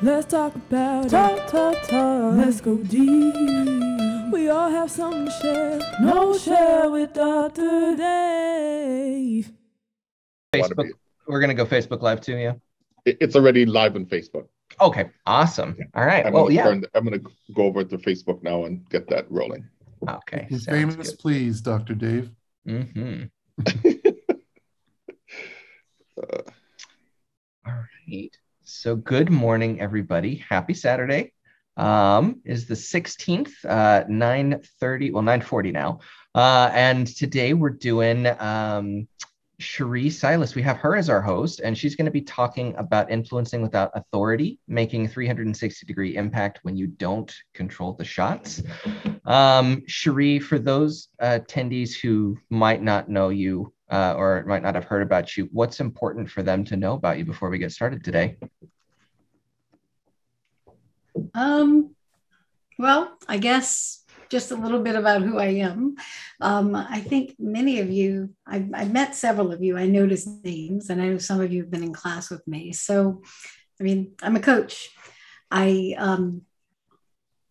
Let's talk about talk, it. Talk, talk. Let's go deep. We all have something to share. No share with Dr. Dave. Facebook. We're gonna go Facebook Live too, yeah. It's already live on Facebook. Okay, awesome. Yeah. All right. I'm well, gonna yeah. turn, I'm gonna go over to Facebook now and get that rolling. Okay. His famous, good. please, Dr. Dave. Mm-hmm. uh, all right. So good morning, everybody. Happy Saturday. Um, is the 16th, uh, 9:30, well, 9:40 now. Uh, and today we're doing um, Cherie Silas. We have her as our host, and she's going to be talking about influencing without authority, making 360 degree impact when you don't control the shots. Um, Cherie, for those uh, attendees who might not know you uh, or might not have heard about you, what's important for them to know about you before we get started today? Um, well, I guess just a little bit about who I am. Um, I think many of you, I've, I've, met several of you, I noticed names, and I know some of you have been in class with me. So, I mean, I'm a coach. I um,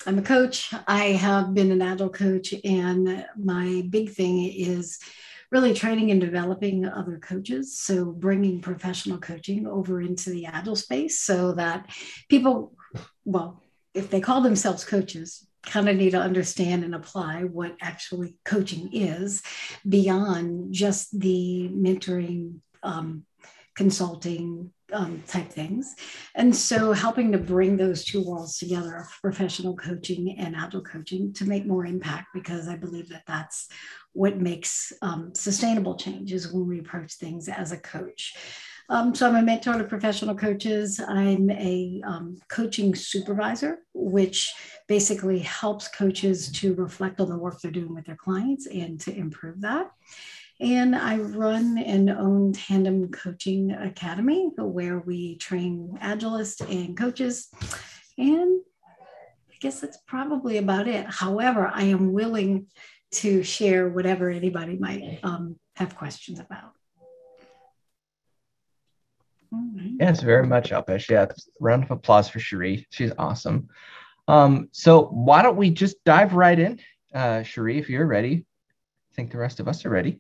I'm a coach. I have been an agile coach, and my big thing is really training and developing other coaches. So bringing professional coaching over into the agile space so that people, well, if they call themselves coaches, kind of need to understand and apply what actually coaching is beyond just the mentoring, um, consulting um, type things. And so helping to bring those two worlds together, professional coaching and agile coaching, to make more impact, because I believe that that's what makes um, sustainable change is when we approach things as a coach. Um, so I'm a mentor to professional coaches. I'm a um, coaching supervisor, which basically helps coaches to reflect on the work they're doing with their clients and to improve that. And I run and own Tandem Coaching Academy, where we train agilists and coaches. And I guess that's probably about it. However, I am willing to share whatever anybody might um, have questions about. Yes, very much, Alpesh. Yeah, round of applause for Cherie. She's awesome. Um, so why don't we just dive right in, uh, Cherie, if you're ready. I think the rest of us are ready.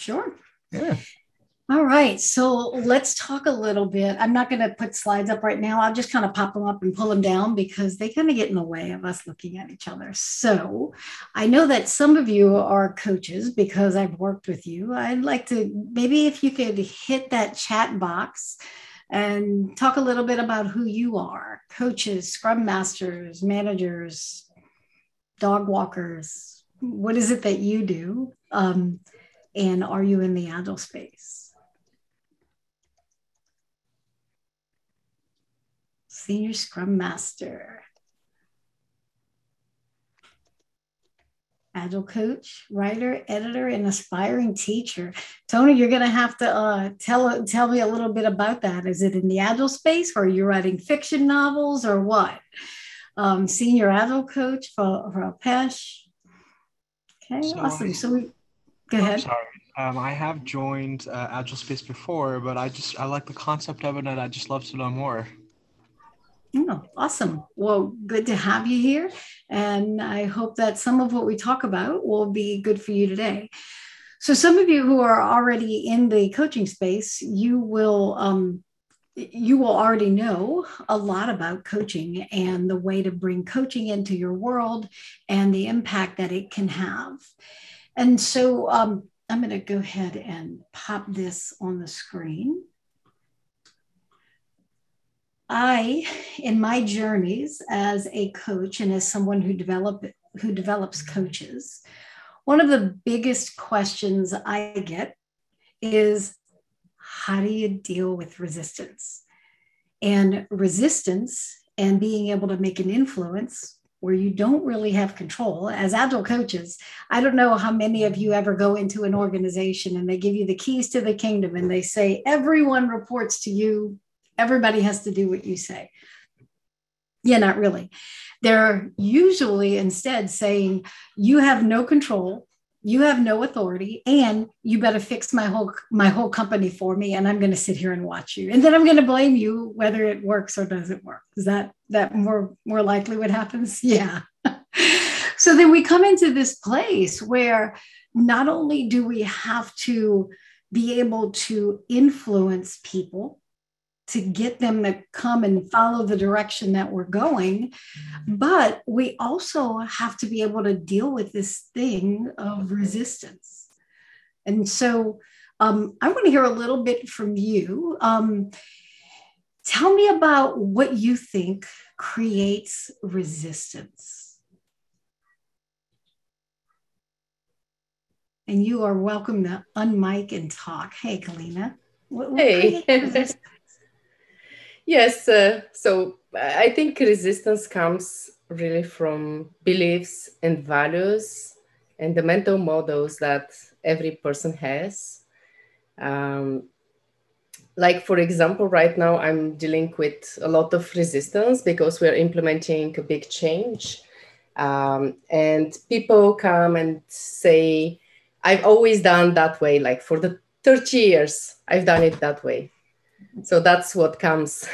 Sure. Yeah. All right, so let's talk a little bit. I'm not going to put slides up right now. I'll just kind of pop them up and pull them down because they kind of get in the way of us looking at each other. So I know that some of you are coaches because I've worked with you. I'd like to maybe if you could hit that chat box and talk a little bit about who you are coaches, scrum masters, managers, dog walkers. What is it that you do? Um, and are you in the agile space? Senior Scrum Master, Agile coach, writer, editor, and aspiring teacher. Tony, you're going to have to uh, tell tell me a little bit about that. Is it in the Agile space, or are you writing fiction novels, or what? Um, senior Agile coach for, for Alpesh. Okay, so awesome. So we go ahead. Sorry. Um, I have joined uh, Agile Space before, but I just I like the concept of it, and I just love to know more. Oh, awesome. Well, good to have you here. And I hope that some of what we talk about will be good for you today. So, some of you who are already in the coaching space, you will. Um, you will already know a lot about coaching and the way to bring coaching into your world and the impact that it can have. And so um, I'm going to go ahead and pop this on the screen. I, in my journeys as a coach and as someone who develop who develops coaches, one of the biggest questions I get is how do you deal with resistance? And resistance and being able to make an influence where you don't really have control as agile coaches i don't know how many of you ever go into an organization and they give you the keys to the kingdom and they say everyone reports to you everybody has to do what you say. Yeah, not really. They're usually instead saying you have no control you have no authority and you better fix my whole my whole company for me and i'm going to sit here and watch you. And then i'm going to blame you whether it works or doesn't work. Is that that more more likely what happens? Yeah. So then we come into this place where not only do we have to be able to influence people to get them to come and follow the direction that we're going. But we also have to be able to deal with this thing of resistance. And so um, I want to hear a little bit from you. Um, tell me about what you think creates resistance. And you are welcome to unmic and talk. Hey, Kalina. What, what hey. Yes, uh, so I think resistance comes really from beliefs and values and the mental models that every person has. Um, like, for example, right now I'm dealing with a lot of resistance because we're implementing a big change. Um, and people come and say, I've always done that way, like for the 30 years, I've done it that way so that's what comes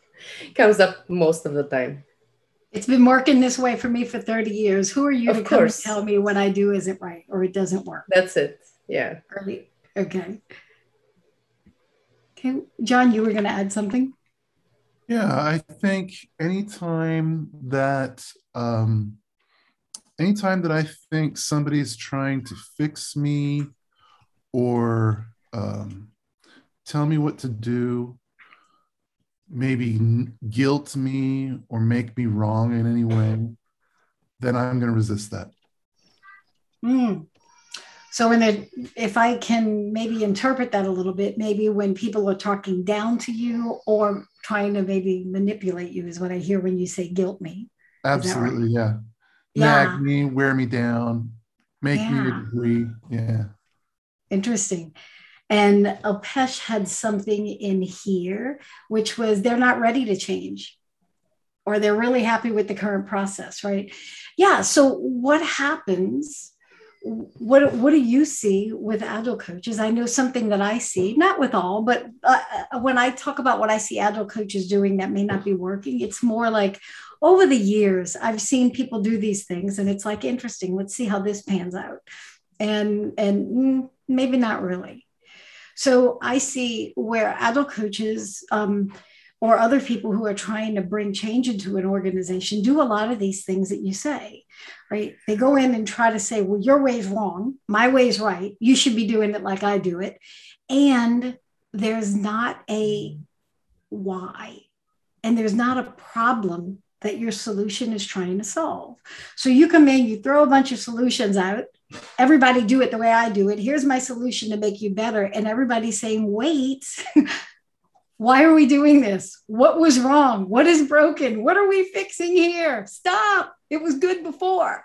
comes up most of the time. It's been working this way for me for 30 years. Who are you of to come and tell me what i do isn't right or it doesn't work? That's it. Yeah. Early. okay. Okay. John you were going to add something? Yeah i think anytime that um anytime that i think somebody's trying to fix me or um tell me what to do, maybe guilt me or make me wrong in any way, then I'm going to resist that. Mm. So, when it, if I can maybe interpret that a little bit, maybe when people are talking down to you or trying to maybe manipulate you, is what I hear when you say guilt me. Absolutely, right? yeah. yeah. Nag me, wear me down, make yeah. me agree. Yeah. Interesting. And Alpesh had something in here, which was they're not ready to change or they're really happy with the current process, right? Yeah. So what happens? What, what do you see with agile coaches? I know something that I see, not with all, but uh, uh, when I talk about what I see agile coaches doing that may not be working, it's more like over the years, I've seen people do these things and it's like interesting. Let's see how this pans out. And, and mm, maybe not really so I see where agile coaches um, or other people who are trying to bring change into an organization do a lot of these things that you say, right? They go in and try to say, well, your way's wrong, my way's right. You should be doing it like I do it. And there's not a why, and there's not a problem that your solution is trying to solve. So you come in, you throw a bunch of solutions out, everybody do it the way I do it. Here's my solution to make you better. And everybody's saying, wait, why are we doing this? What was wrong? What is broken? What are we fixing here? Stop. It was good before.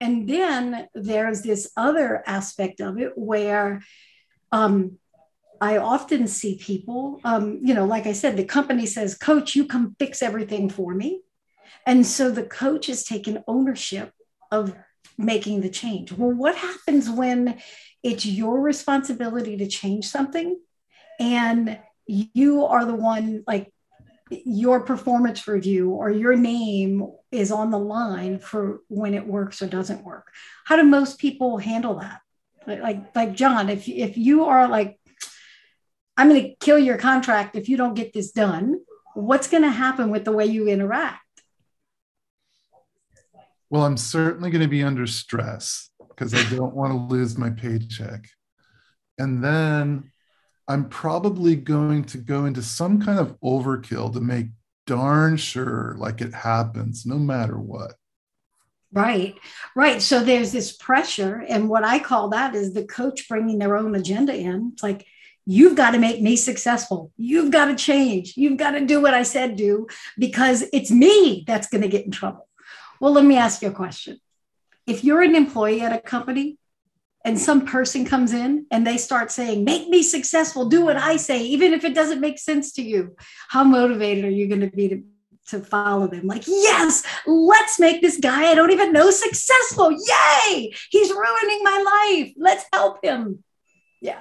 And then there's this other aspect of it where um, I often see people, um, you know, like I said, the company says, Coach, you come fix everything for me. And so the coach has taken ownership of making the change. Well, what happens when it's your responsibility to change something and you are the one like your performance review or your name is on the line for when it works or doesn't work? How do most people handle that? Like like john if if you are like i'm going to kill your contract if you don't get this done what's going to happen with the way you interact well, I'm certainly going to be under stress because I don't want to lose my paycheck. And then I'm probably going to go into some kind of overkill to make darn sure like it happens no matter what. Right, right. So there's this pressure. And what I call that is the coach bringing their own agenda in. It's like, you've got to make me successful. You've got to change. You've got to do what I said do because it's me that's going to get in trouble. Well, let me ask you a question. If you're an employee at a company and some person comes in and they start saying, Make me successful, do what I say, even if it doesn't make sense to you, how motivated are you going to be to, to follow them. Like, yes, let's make this guy I don't even know successful. Yay! He's ruining my life. Let's help him. Yeah,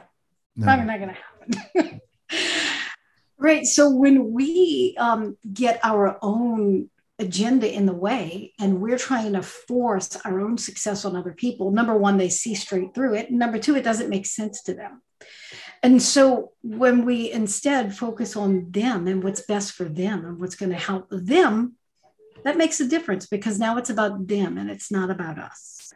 No. probably not going to happen. right. So when we um, get our own agenda in the way and we're trying to force our own success on other people, number one, they see straight through it. Number two, it doesn't make sense to them. And so when we instead focus on them and what's best for them and what's going to help them, that makes a difference because now it's about them and it's not about us.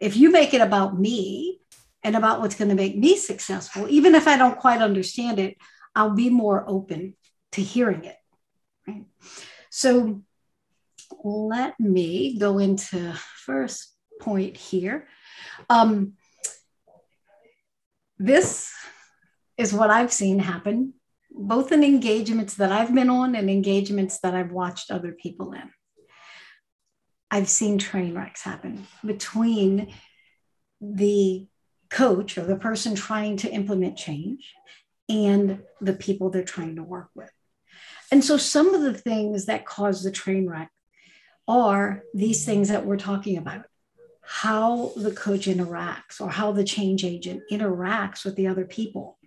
If you make it about me and about what's going to make me successful, even if I don't quite understand it, I'll be more open to hearing it. Right? So let me go into first point here. Um, this is what I've seen happen, both in engagements that I've been on and engagements that I've watched other people in. I've seen train wrecks happen between the coach or the person trying to implement change and the people they're trying to work with. And so some of the things that cause the train wreck are these things that we're talking about how the coach interacts or how the change agent interacts with the other people.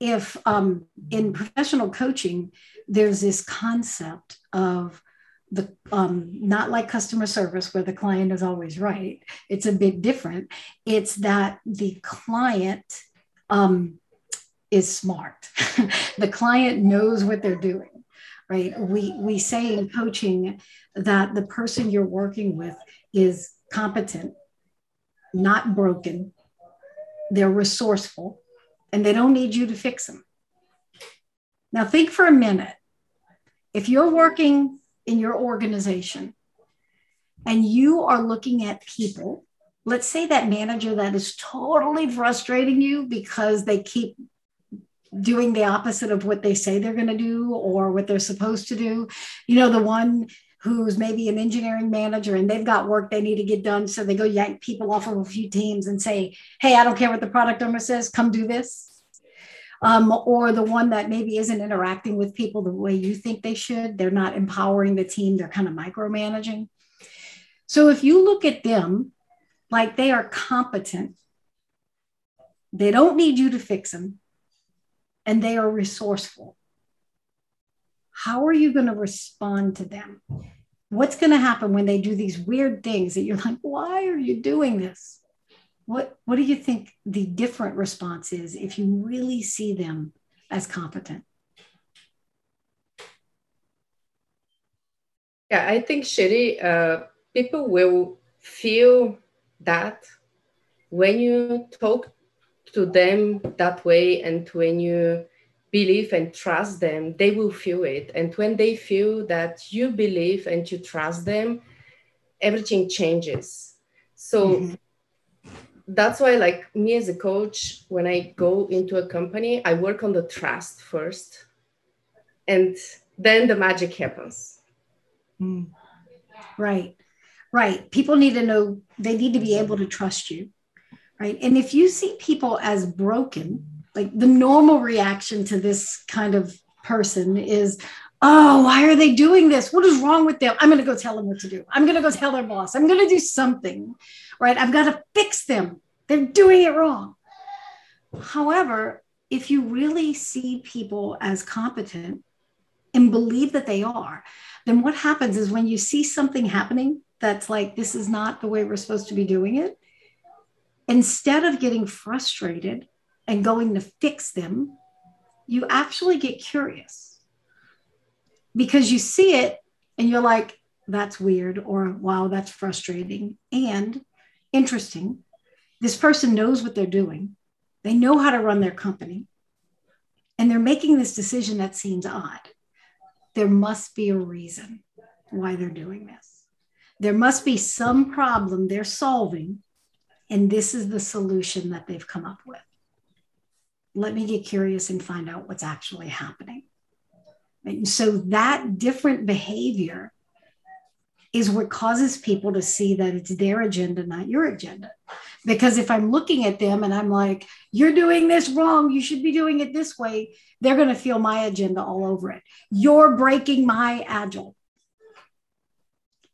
If um, in professional coaching, there's this concept of the um, not like customer service where the client is always right. It's a bit different. It's that the client um, is smart. the client knows what they're doing right? We we say in coaching that the person you're working with is competent not broken. They're resourceful and they don't need you to fix them. Now think for a minute. If you're working in your organization and you are looking at people let's say that manager that is totally frustrating you because they keep doing the opposite of what they say they're going to do or what they're supposed to do. You know, the one who's maybe an engineering manager and they've got work they need to get done. So they go yank people off of a few teams and say, hey, I don't care what the product owner says, come do this. Um, or the one that maybe isn't interacting with people the way you think they should. They're not empowering the team, they're kind of micromanaging. So if you look at them like they are competent, they don't need you to fix them and they are resourceful. How are you going to respond to them? What's going to happen when they do these weird things that you're like, why are you doing this? What, what do you think the different response is if you really see them as competent? Yeah, I think, Cherie, uh, people will feel that when you talk to them that way and when you believe and trust them they will feel it. And when they feel that you believe and you trust them everything changes. So mm-hmm. that's why like me as a coach when i go into a company i work on the trust first and then the magic happens. Mm. right. Right. People need to know they need to be able to trust you right? And if you see people as broken, like the normal reaction to this kind of person is, oh, why are they doing this? What is wrong with them? I'm going to go tell them what to do. I'm going to go tell their boss. I'm going to do something, right? I've got to fix them. They're doing it wrong. However, if you really see people as competent and believe that they are, then what happens is when you see something happening that's like, this is not the way we're supposed to be doing it, instead of getting frustrated and going to fix them, you actually get curious because you see it and you're like, that's weird, or wow, that's frustrating and interesting. This person knows what they're doing, they know how to run their company, and they're making this decision that seems odd. There must be a reason why they're doing this. There must be some problem they're solving and this is the solution that they've come up with. Let me get curious and find out what's actually happening. And so that different behavior is what causes people to see that it's their agenda, not your agenda. Because if I'm looking at them and I'm like, you're doing this wrong, you should be doing it this way, they're going to feel my agenda all over it. You're breaking my agile.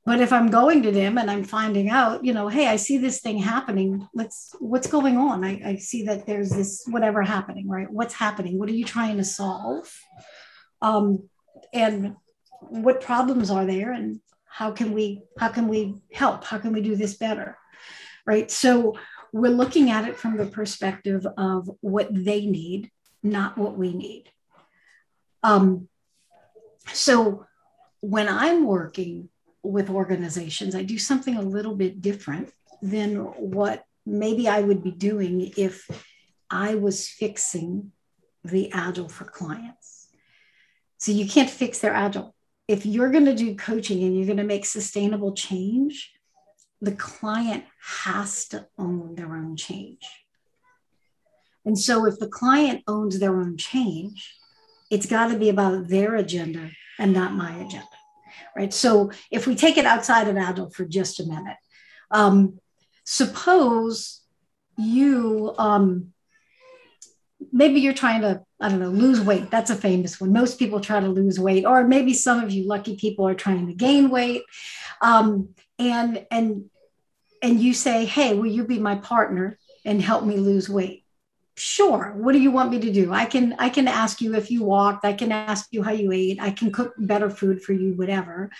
But if i'm going to them and i'm finding out you know hey i see this thing happening. Let's what's going on? I, I see that there's this whatever happening right? What's happening? What are you trying to solve? Um, and what problems are there? And how can we how can we help? How can we do this better? Right? So we're looking at it from the perspective of what they need not what we need. Um, so when i'm working with organizations i do something a little bit different than what maybe i would be doing if i was fixing the agile for clients so you can't fix their agile if you're going to do coaching and you're going to make sustainable change, the client has to own their own change. And so if the client owns their own change, it's got to be about their agenda and not my agenda. Right. So if we take it outside of agile for just a minute, um, suppose you um, maybe you're trying to i don't know lose weight. That's a famous one. Most people try to lose weight or maybe some of you lucky people are trying to gain weight. Um, and and and you say hey will you be my partner and help me lose weight sure what do you want me to do i can i can ask you if you walked i can ask you how you ate i can cook better food for you whatever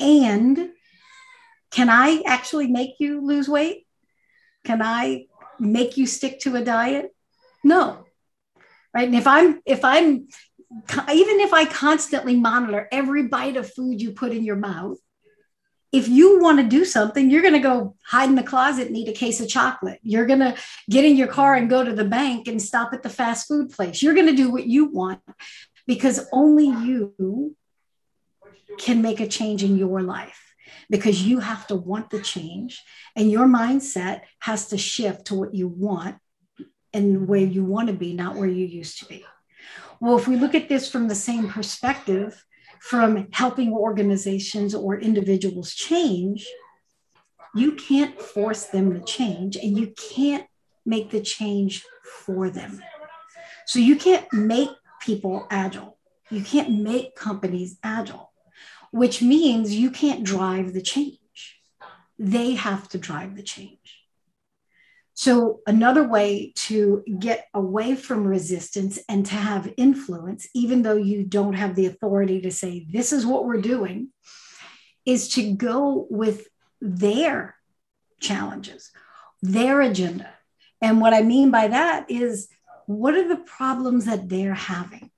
and can i actually make you lose weight can i make you stick to a diet no. Right. And if I'm, if I'm, even if I constantly monitor every bite of food you put in your mouth, if you want to do something, you're going to go hide in the closet and eat a case of chocolate. You're going to get in your car and go to the bank and stop at the fast food place. You're going to do what you want because only you can make a change in your life because you have to want the change and your mindset has to shift to what you want and where you want to be, not where you used to be. Well, if we look at this from the same perspective, from helping organizations or individuals change, you can't force them to change and you can't make the change for them. So you can't make people agile. You can't make companies agile, which means you can't drive the change. They have to drive the change. So, another way to get away from resistance and to have influence, even though you don't have the authority to say, this is what we're doing, is to go with their challenges, their agenda. And what I mean by that is, what are the problems that they're having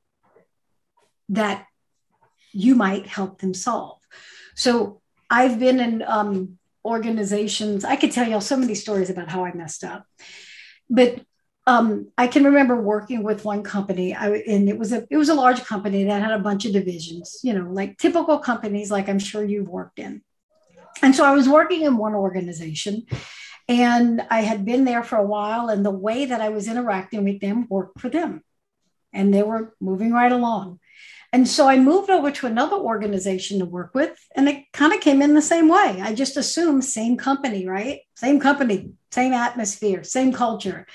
that you might help them solve? So, I've been in um, organizations. I could tell you all so many stories about how I messed up, but um, I can remember working with one company, I, and it was a it was a large company that had a bunch of divisions, you know, like typical companies, like I'm sure you've worked in. And so I was working in one organization, and I had been there for a while, and the way that I was interacting with them worked for them, and they were moving right along. And so I moved over to another organization to work with, and it kind of came in the same way. I just assumed same company, right? Same company, same atmosphere, same culture.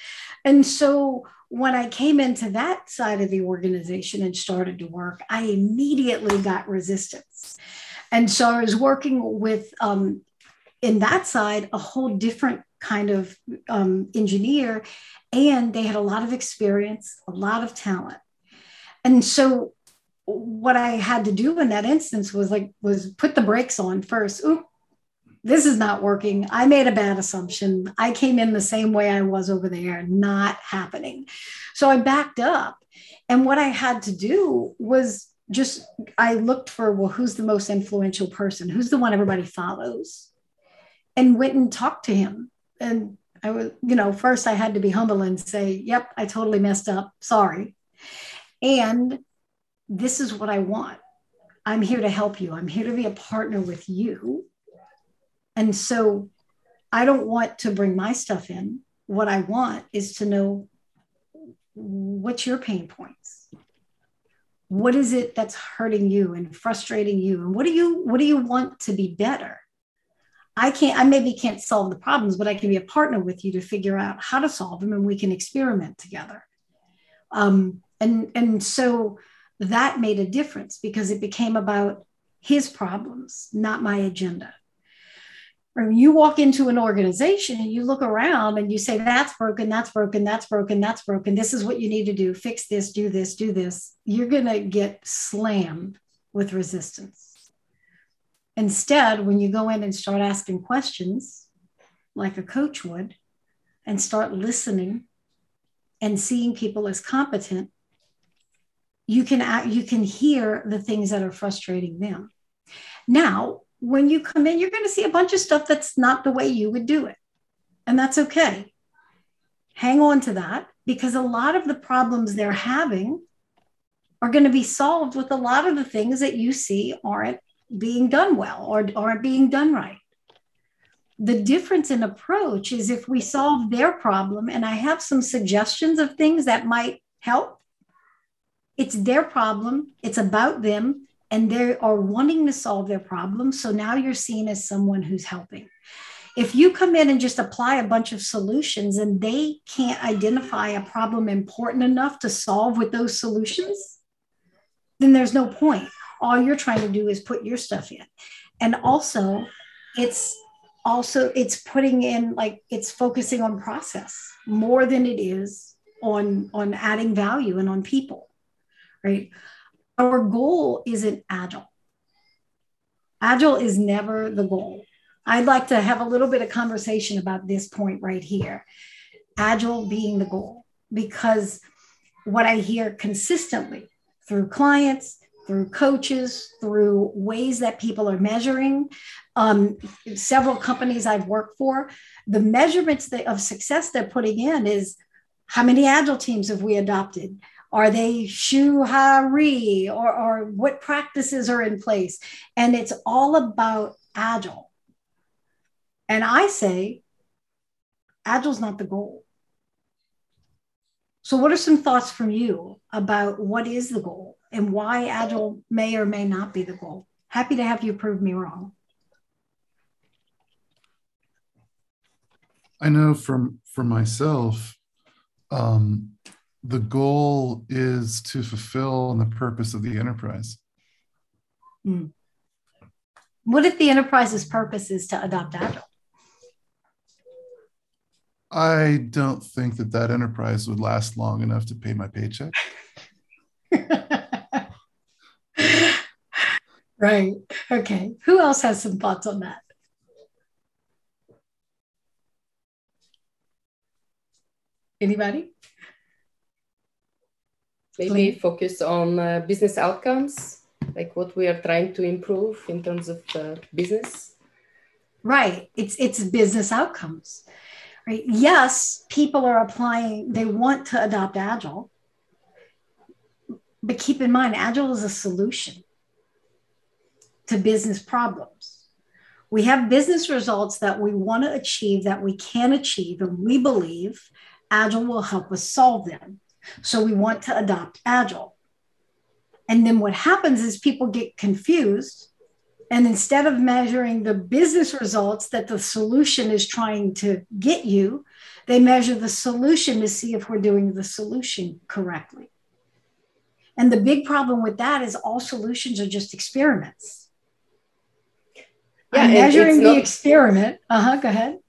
And so when I came into that side of the organization and started to work, I immediately got resistance. And so I was working with, um, in that side, a whole different kind of um, engineer, and they had a lot of experience, a lot of talent. And so what I had to do in that instance was like was put the brakes on first. Oop, this is not working. I made a bad assumption. I came in the same way I was over there, not happening. So I backed up. And what I had to do was just I looked for well, who's the most influential person? Who's the one everybody follows? And went and talked to him. And I was, you know, first I had to be humble and say, yep, I totally messed up. Sorry. And this is what I want. I'm here to help you. I'm here to be a partner with you. And so I don't want to bring my stuff in. What I want is to know what's your pain points? What is it that's hurting you and frustrating you? And what do you what do you want to be better? I can't, I maybe can't solve the problems, but I can be a partner with you to figure out how to solve them and we can experiment together. Um, and, and so that made a difference because it became about his problems, not my agenda. When you walk into an organization and you look around and you say, that's broken, that's broken, that's broken, that's broken, this is what you need to do, fix this, do this, do this, you're going to get slammed with resistance. Instead, when you go in and start asking questions like a coach would and start listening and seeing people as competent, you can you can hear the things that are frustrating them. Now, when you come in, you're going to see a bunch of stuff that's not the way you would do it. And that's okay. Hang on to that because a lot of the problems they're having are going to be solved with a lot of the things that you see aren't being done well or aren't being done right. The difference in approach is if we solve their problem, and I have some suggestions of things that might help, it's their problem, it's about them, and they are wanting to solve their problem. So now you're seen as someone who's helping. If you come in and just apply a bunch of solutions and they can't identify a problem important enough to solve with those solutions, then there's no point. All you're trying to do is put your stuff in. And also, it's also it's putting in like it's focusing on process more than it is on on adding value and on people right our goal isn't agile. Agile is never the goal. I'd like to have a little bit of conversation about this point right here. Agile being the goal, because what I hear consistently through clients, through coaches, through ways that people are measuring, um, several companies I've worked for, the measurements of success they're putting in is how many agile teams have we adopted? Are they shu or, or what practices are in place? And it's all about agile. And I say, agile's not the goal. So, what are some thoughts from you about what is the goal and why agile may or may not be the goal? Happy to have you prove me wrong. I know from for myself, um, the goal is to fulfill the purpose of the enterprise. Hmm. What if the enterprise's purpose is to adopt Agile? I don't think that that enterprise would last long enough to pay my paycheck. right. Okay. Who else has some thoughts on that? Anybody? Maybe focus on uh, business outcomes like what we are trying to improve in terms of uh, business. Right. It's it's business outcomes. Right. Yes people are applying they want to adopt agile. But keep in mind agile is a solution to business problems. We have business results that we want to achieve that we can achieve and we believe agile will help us solve them so we want to adopt Agile. And then what happens is people get confused. And instead of measuring the business results that the solution is trying to get you, they measure the solution to see if we're doing the solution correctly. And the big problem with that is all solutions are just experiments. Yeah, I'm measuring the not, experiment. Uh huh. Go ahead.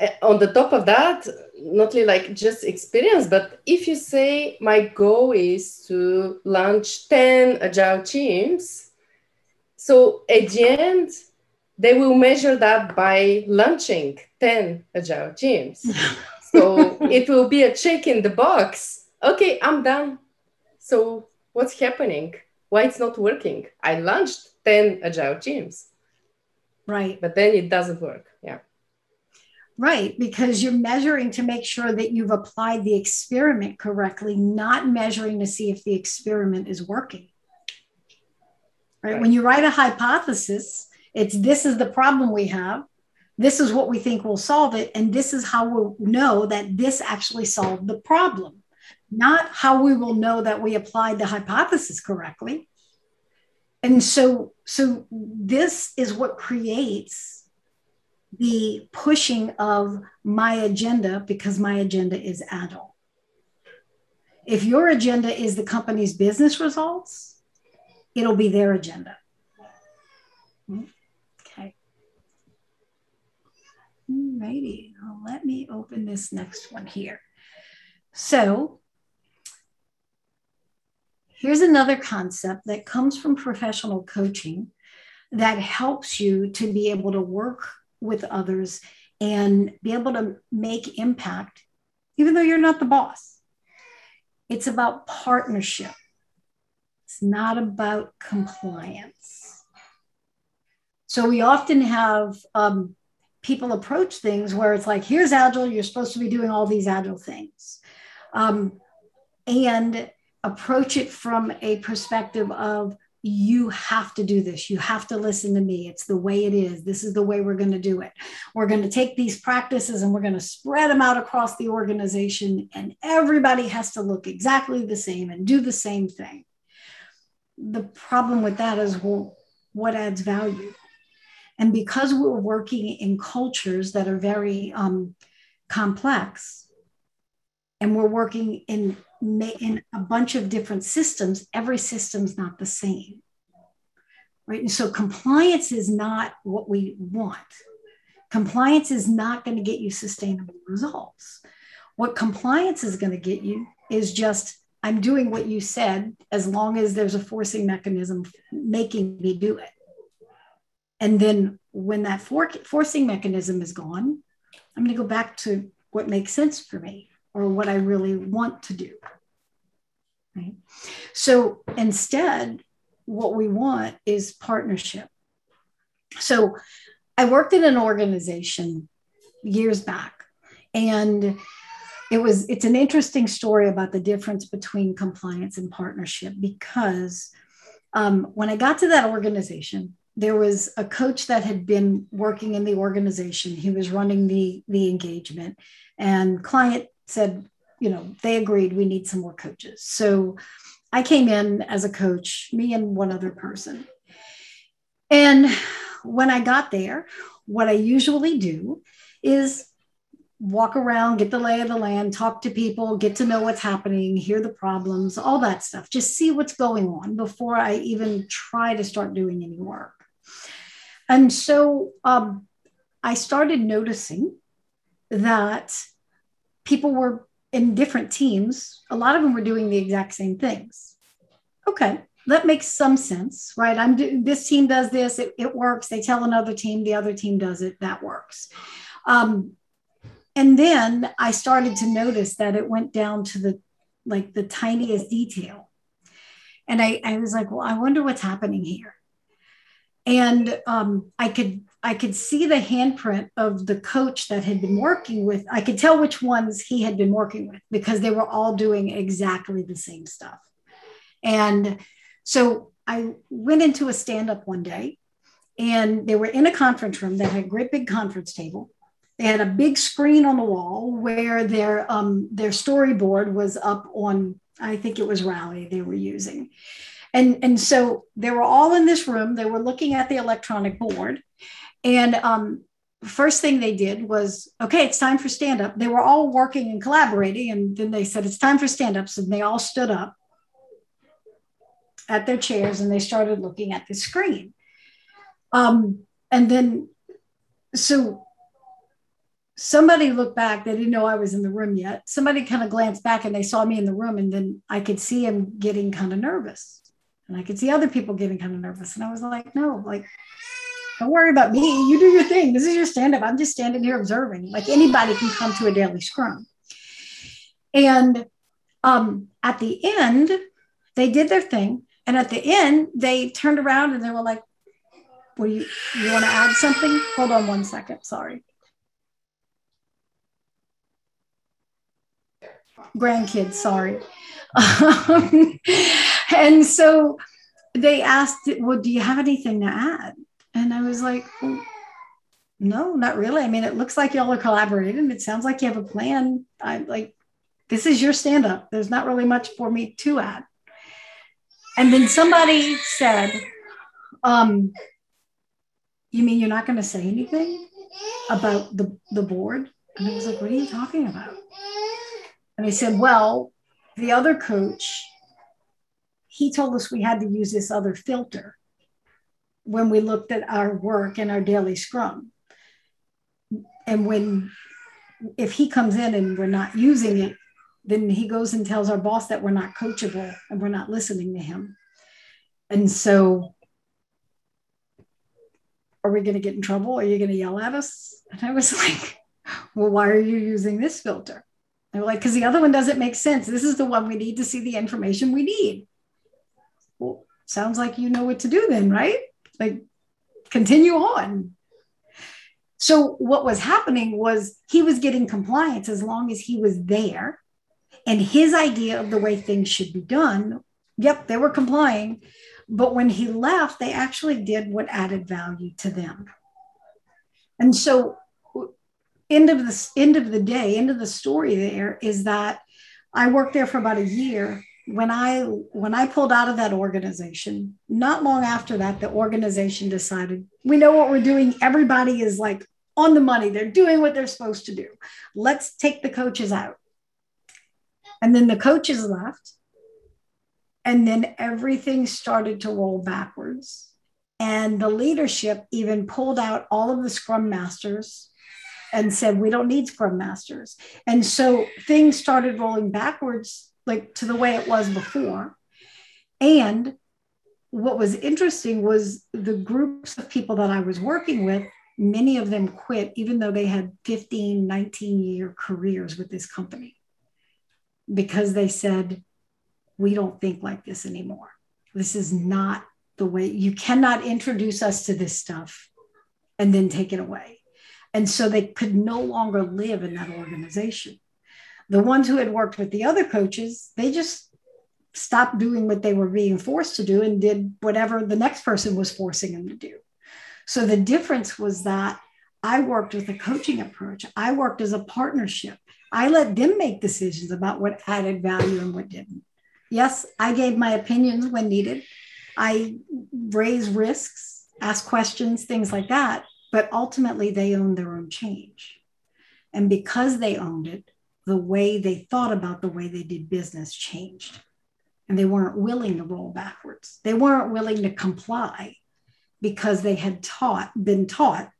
Uh, on the top of that, not only like just experience, but if you say my goal is to launch 10 agile teams, so at the end, they will measure that by launching 10 agile teams. so it will be a check in the box. Okay, I'm done. So what's happening? Why it's not working? I launched 10 agile teams. Right. But then it doesn't work. Right, because you're measuring to make sure that you've applied the experiment correctly, not measuring to see if the experiment is working. Right? right. When you write a hypothesis, it's this is the problem we have. This is what we think will solve it. And this is how we'll know that this actually solved the problem, not how we will know that we applied the hypothesis correctly. And so, so this is what creates the pushing of my agenda because my agenda is agile. If your agenda is the company's business results, it'll be their agenda. Okay. Alrighty, let me open this next one here. So here's another concept that comes from professional coaching that helps you to be able to work with others and be able to make impact, even though you're not the boss. It's about partnership. It's not about compliance. So we often have um, people approach things where it's like, here's Agile, you're supposed to be doing all these Agile things. Um, and approach it from a perspective of, you have to do this. You have to listen to me. It's the way it is. This is the way we're going to do it. We're going to take these practices and we're going to spread them out across the organization, and everybody has to look exactly the same and do the same thing. The problem with that is, well, what adds value? And because we're working in cultures that are very um, complex, and we're working in in a bunch of different systems, every system's not the same. Right. And so compliance is not what we want. Compliance is not going to get you sustainable results. What compliance is going to get you is just, I'm doing what you said as long as there's a forcing mechanism making me do it. And then when that for- forcing mechanism is gone, I'm going to go back to what makes sense for me or what I really want to do. Right? So instead, what we want is partnership. So I worked in an organization years back, and it was it's an interesting story about the difference between compliance and partnership because um, when I got to that organization, there was a coach that had been working in the organization. He was running the the engagement, and client said, you know, they agreed we need some more coaches. So I came in as a coach, me and one other person. And when I got there, what I usually do is walk around, get the lay of the land, talk to people, get to know what's happening, hear the problems, all that stuff. Just see what's going on before I even try to start doing any work. And so um, I started noticing that people were in different teams, a lot of them were doing the exact same things. Okay, that makes some sense, right? I'm do, this team does this, it, it, works. They tell another team, the other team does it, that works. Um, and then I started to notice that it went down to the like the tiniest detail. And I, I was like, well, I wonder what's happening here. And um, I could I could see the handprint of the coach that had been working with. I could tell which ones he had been working with because they were all doing exactly the same stuff. And so I went into a stand up one day and they were in a conference room that had a great big conference table. They had a big screen on the wall where their um, their storyboard was up on, I think it was Rally they were using. And, and so they were all in this room. They were looking at the electronic board and um, first thing they did was, okay, it's time for stand up. They were all working and collaborating. And then they said, it's time for stand ups. And they all stood up at their chairs and they started looking at the screen. Um, and then, so somebody looked back. They didn't know I was in the room yet. Somebody kind of glanced back and they saw me in the room. And then I could see him getting kind of nervous. And I could see other people getting kind of nervous. And I was like, no, like, don't worry about me. You do your thing. This is your stand up. I'm just standing here observing. Like anybody can come to a daily scrum. And um, at the end, they did their thing. And at the end, they turned around and they were like, "Well, you you want to add something? Hold on one second. Sorry. Grandkids, sorry. and so they asked, Well, do you have anything to add? And I was like, no, not really. I mean, it looks like y'all are collaborating. It sounds like you have a plan. I'm like, this is your stand up. There's not really much for me to add. And then somebody said, um, you mean you're not going to say anything about the, the board? And I was like, what are you talking about? And they said, well, the other coach, he told us we had to use this other filter when we looked at our work and our daily scrum. And when, if he comes in and we're not using it, then he goes and tells our boss that we're not coachable and we're not listening to him. And so, are we going to get in trouble? Are you going to yell at us? And I was like, well, why are you using this filter? They're like, because the other one doesn't make sense. This is the one we need to see the information we need. Well, sounds like you know what to do then, right? Like, continue on. So, what was happening was he was getting compliance as long as he was there. And his idea of the way things should be done, yep, they were complying. But when he left, they actually did what added value to them. And so end of the end of the day, end of the story there is that I worked there for about a year. When I when I pulled out of that organization, not long after that, the organization decided we know what we're doing. Everybody is like on the money. They're doing what they're supposed to do. Let's take the coaches out. And then the coaches left. And then everything started to roll backwards. And the leadership even pulled out all of the scrum masters and said, we don't need scrum masters. And so things started rolling backwards, like to the way it was before. And what was interesting was the groups of people that I was working with, many of them quit, even though they had 15, 19 year careers with this company, because they said, we don't think like this anymore. This is not the way you cannot introduce us to this stuff and then take it away. And so they could no longer live in that organization. The ones who had worked with the other coaches, they just stopped doing what they were being forced to do and did whatever the next person was forcing them to do. So the difference was that I worked with a coaching approach. I worked as a partnership. I let them make decisions about what added value and what didn't. Yes, I gave my opinions when needed. I raised risks, asked questions, things like that but ultimately they owned their own change. And because they owned it, the way they thought about the way they did business changed. And they weren't willing to roll backwards. They weren't willing to comply because they had taught, been taught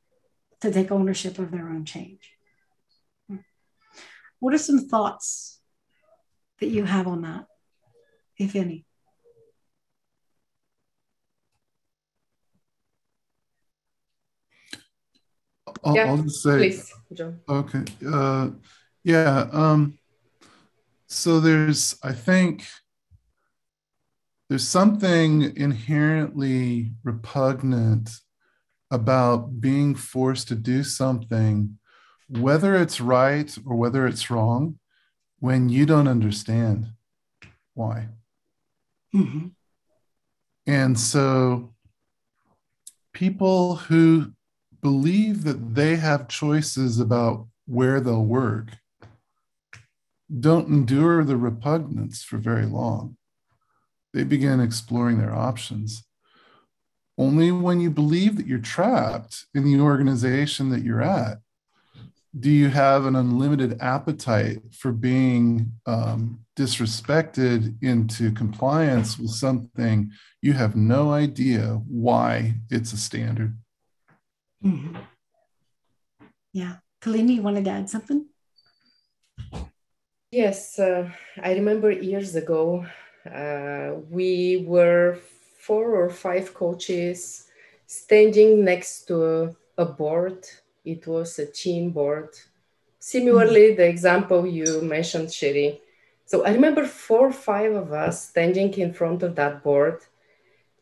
to take ownership of their own change. What are some thoughts that you have on that, if any? I'll, Yeah, I'll just say, Please, John. okay. Uh, yeah. Um, so there's, I think, there's something inherently repugnant about being forced to do something, whether it's right or whether it's wrong, when you don't understand why. Mhm. And so people who believe that they have choices about where they'll work don't endure the repugnance for very long. They begin exploring their options. Only when you believe that you're trapped in the organization that you're at do you have an unlimited appetite for being um, disrespected into compliance with something you have no idea why it's a standard. Mhm. Yeah. Kalini, you wanted to add something? Yes, uh, I remember years ago, uh, we were four or five coaches standing next to a, a board. It was a team board. Similarly, the example you mentioned, Cherie. So I remember four or five of us standing in front of that board,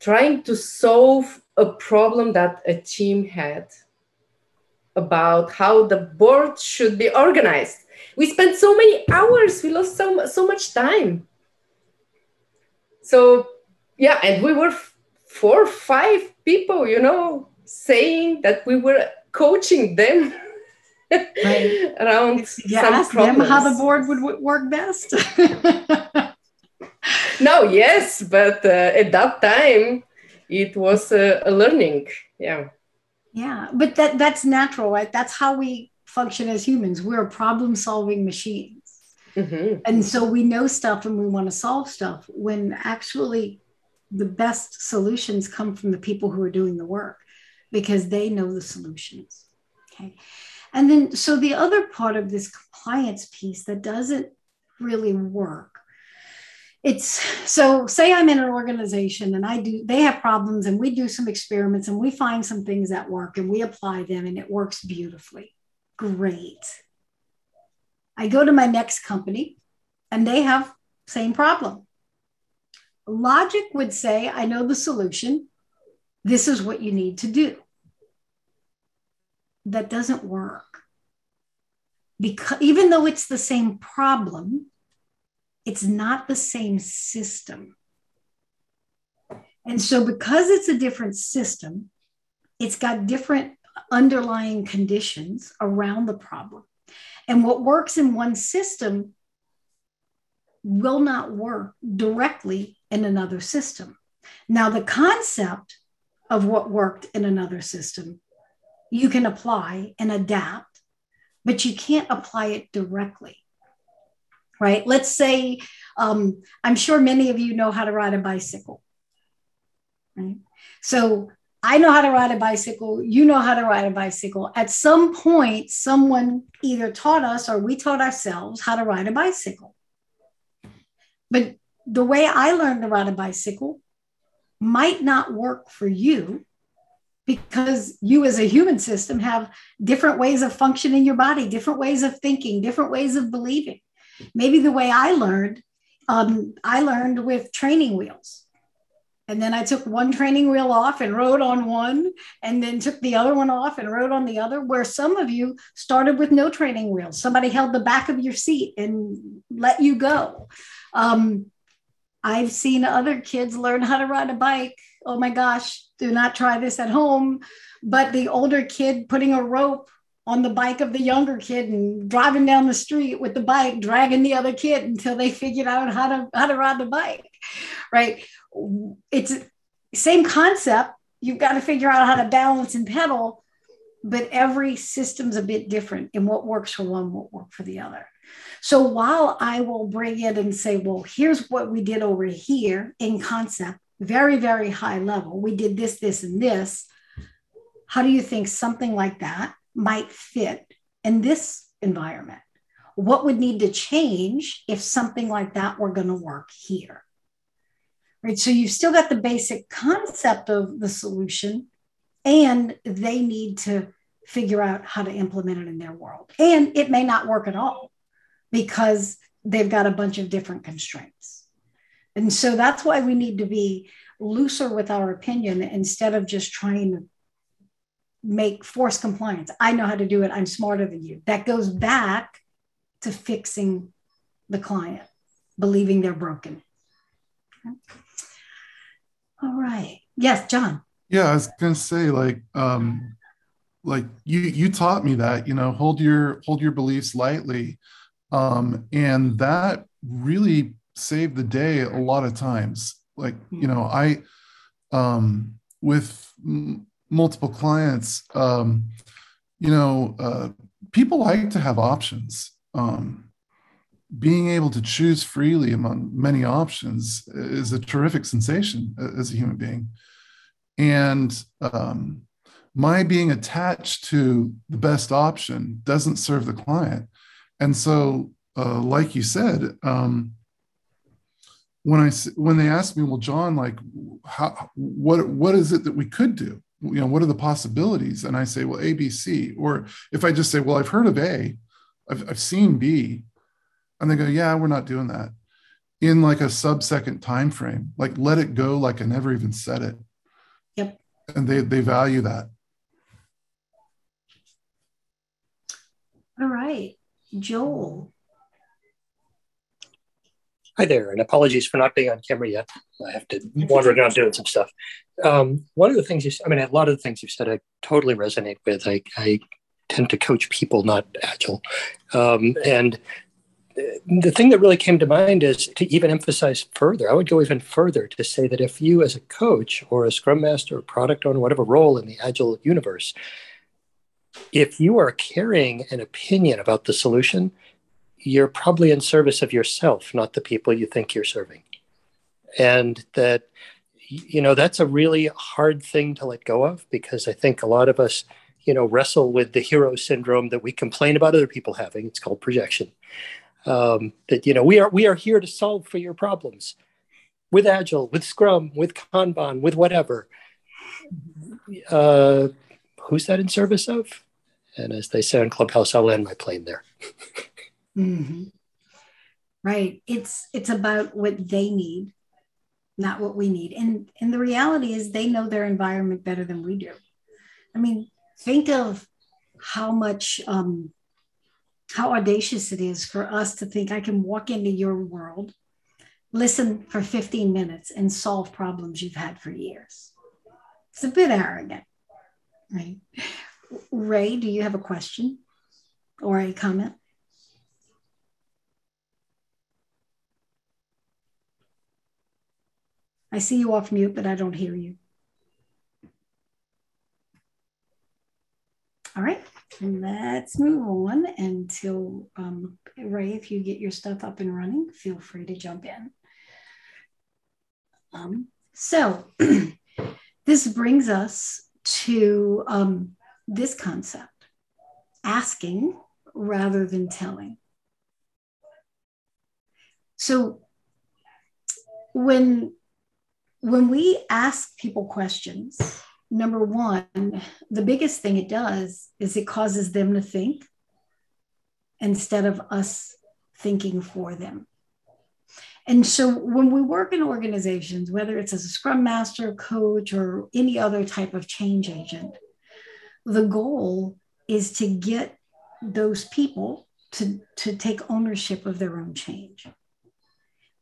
trying to solve a problem that a team had about how the board should be organized we spent so many hours we lost so, so much time so yeah and we were f- four five people you know saying that we were coaching them Right. around You some asked them how the board would w- work best. no yes but uh, at that time it was uh, a learning yeah yeah, but that that's natural, right? That's how we function as humans. We're problem-solving machines. Mhm. And so we know stuff and we want to solve stuff when actually the best solutions come from the people who are doing the work because they know the solutions. Okay. And then, so the other part of this compliance piece that doesn't really work it's so say i'm in an organization and i do they have problems and we do some experiments and we find some things that work and we apply them and it works beautifully great. I go to my next company and they have same problem. Logic would say i know the solution. This is what you need to do. That doesn't work. Because even though it's the same problem it's not the same system. And so because it's a different system it's got different underlying conditions around the problem and what works in one system will not work directly in another system now the concept of what worked in another system you can apply and adapt, but you can't apply it directly. Right? Let's say, um, I'm sure many of you know how to ride a bicycle. Right? So I know how to ride a bicycle. You know how to ride a bicycle. At some point, someone either taught us or we taught ourselves how to ride a bicycle. But the way I learned to ride a bicycle might not work for you because you as a human system have different ways of functioning your body different ways of thinking different ways of believing maybe the way i learned um, i learned with training wheels and then i took one training wheel off and rode on one and then took the other one off and rode on the other where some of you started with no training wheels. Somebody held the back of your seat and let you go. Um, i've seen other kids learn how to ride a bike. Oh my gosh do not try this at home. But the older kid putting a rope on the bike of the younger kid and driving down the street with the bike, dragging the other kid until they figured out how to how to ride the bike. Right? It's same concept. You've got to figure out how to balance and pedal, but every system's a bit different and what works for one won't work for the other. So while I will bring it and say, well, here's what we did over here in concept, very, very high level. We did this, this, and this. How do you think something like that might fit in this environment? What would need to change if something like that were going to work here? Right. So you've still got the basic concept of the solution, and they need to figure out how to implement it in their world. And it may not work at all because they've got a bunch of different constraints. And so that's why we need to be looser with our opinion instead of just trying to make force compliance. I know how to do it. I'm smarter than you. That goes back to fixing the client, believing they're broken. All right. Yes, John. Yeah, I was gonna say like um like you you taught me that, you know, hold your hold your beliefs lightly. Um and that really saved the day a lot of times like you know i um with multiple clients um you know uh people like to have options. Um being able to choose freely among many options is a terrific sensation as a human being. And um my being attached to the best option doesn't serve the client. And so uh, like you said um, when I when they ask me, well, John, like, how what what is it that we could do? You know, what are the possibilities? And I say, well, A, B, C. Or if I just say, well, I've heard of A, I've, I've seen B, and they go, yeah, we're not doing that in like a sub-second time frame. Like, let it go, like I never even said it. Yep. And they they value that. All right, Joel. Hi there, and apologies for not being on camera yet. I have to wander around doing some stuff. Um, one of the things you, I mean, a lot of the things you've said, I totally resonate with. I, I tend to coach people, not agile, um, and the thing that really came to mind is to even emphasize further. I would go even further to say that if you, as a coach or a scrum master or product owner, whatever role in the agile universe, if you are carrying an opinion about the solution, you're probably in service of yourself, not the people you think you're serving. And that you know, that's a really hard thing to let go of because I think a lot of us, you know, wrestle with the hero syndrome that we complain about other people having. It's called projection. Um, that you know, we are we are here to solve for your problems with Agile, with Scrum, with Kanban, with whatever. Uh, who's that in service of? And as they say on Clubhouse, I'll land my plane there. Mm-hmm. Right. It's it's about what they need, not what we need. And and the reality is they know their environment better than we do. I mean, think of how much um, how audacious it is for us to think I can walk into your world, listen for 15 minutes, and solve problems you've had for years. It's a bit arrogant, right? Ray, do you have a question or a comment? I see you off mute, but I don't hear you. All right, let's move on until um, Ray, if you get your stuff up and running, feel free to jump in. Um, so this brings us to um, this concept asking rather than telling. So when when we ask people questions, number one, the biggest thing it does is it causes them to think instead of us thinking for them. And so when we work in organizations, whether it's as a scrum master, coach, or any other type of change agent, the goal is to get those people to, to take ownership of their own change.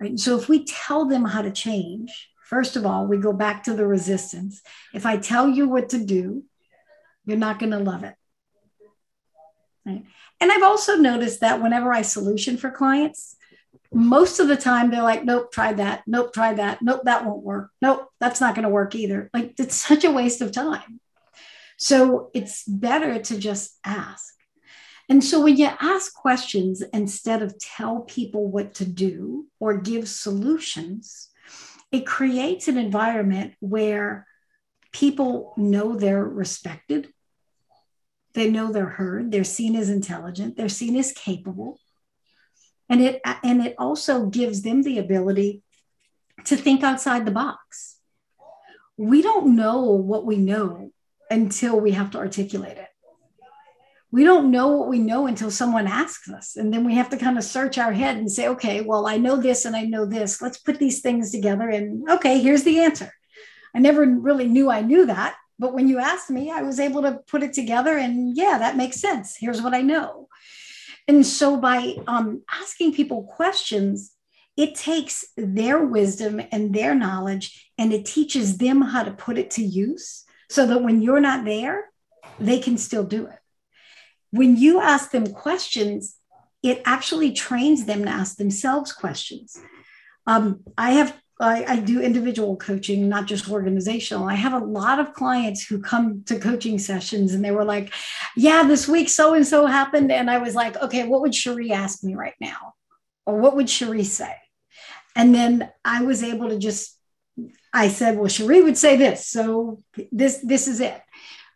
Right? So if we tell them how to change, first of all, we go back to the resistance. If I tell you what to do, you're not going to love it. Right? And I've also noticed that whenever I solution for clients, most of the time they're like, nope, try that. Nope, try that. Nope, that won't work. Nope, that's not going to work either. Like it's such a waste of time. So it's better to just ask. And so when you ask questions instead of tell people what to do or give solutions, it creates an environment where people know they're respected. They know they're heard. They're seen as intelligent. They're seen as capable. And it, and it also gives them the ability to think outside the box. We don't know what we know until we have to articulate it. We don't know what we know until someone asks us. And then we have to kind of search our head and say, okay, well, I know this and I know this. Let's put these things together. And okay, here's the answer. I never really knew I knew that. But when you asked me, I was able to put it together. And yeah, that makes sense. Here's what I know. And so by um, asking people questions, it takes their wisdom and their knowledge and it teaches them how to put it to use so that when you're not there, they can still do it. When you ask them questions, it actually trains them to ask themselves questions. Um, I have I, I, do individual coaching, not just organizational. I have a lot of clients who come to coaching sessions and they were like, Yeah, this week so and so happened. And I was like, Okay, what would Cherie ask me right now? Or what would Cherie say? And then I was able to just I said, well, Cherie would say this. So this, this is it.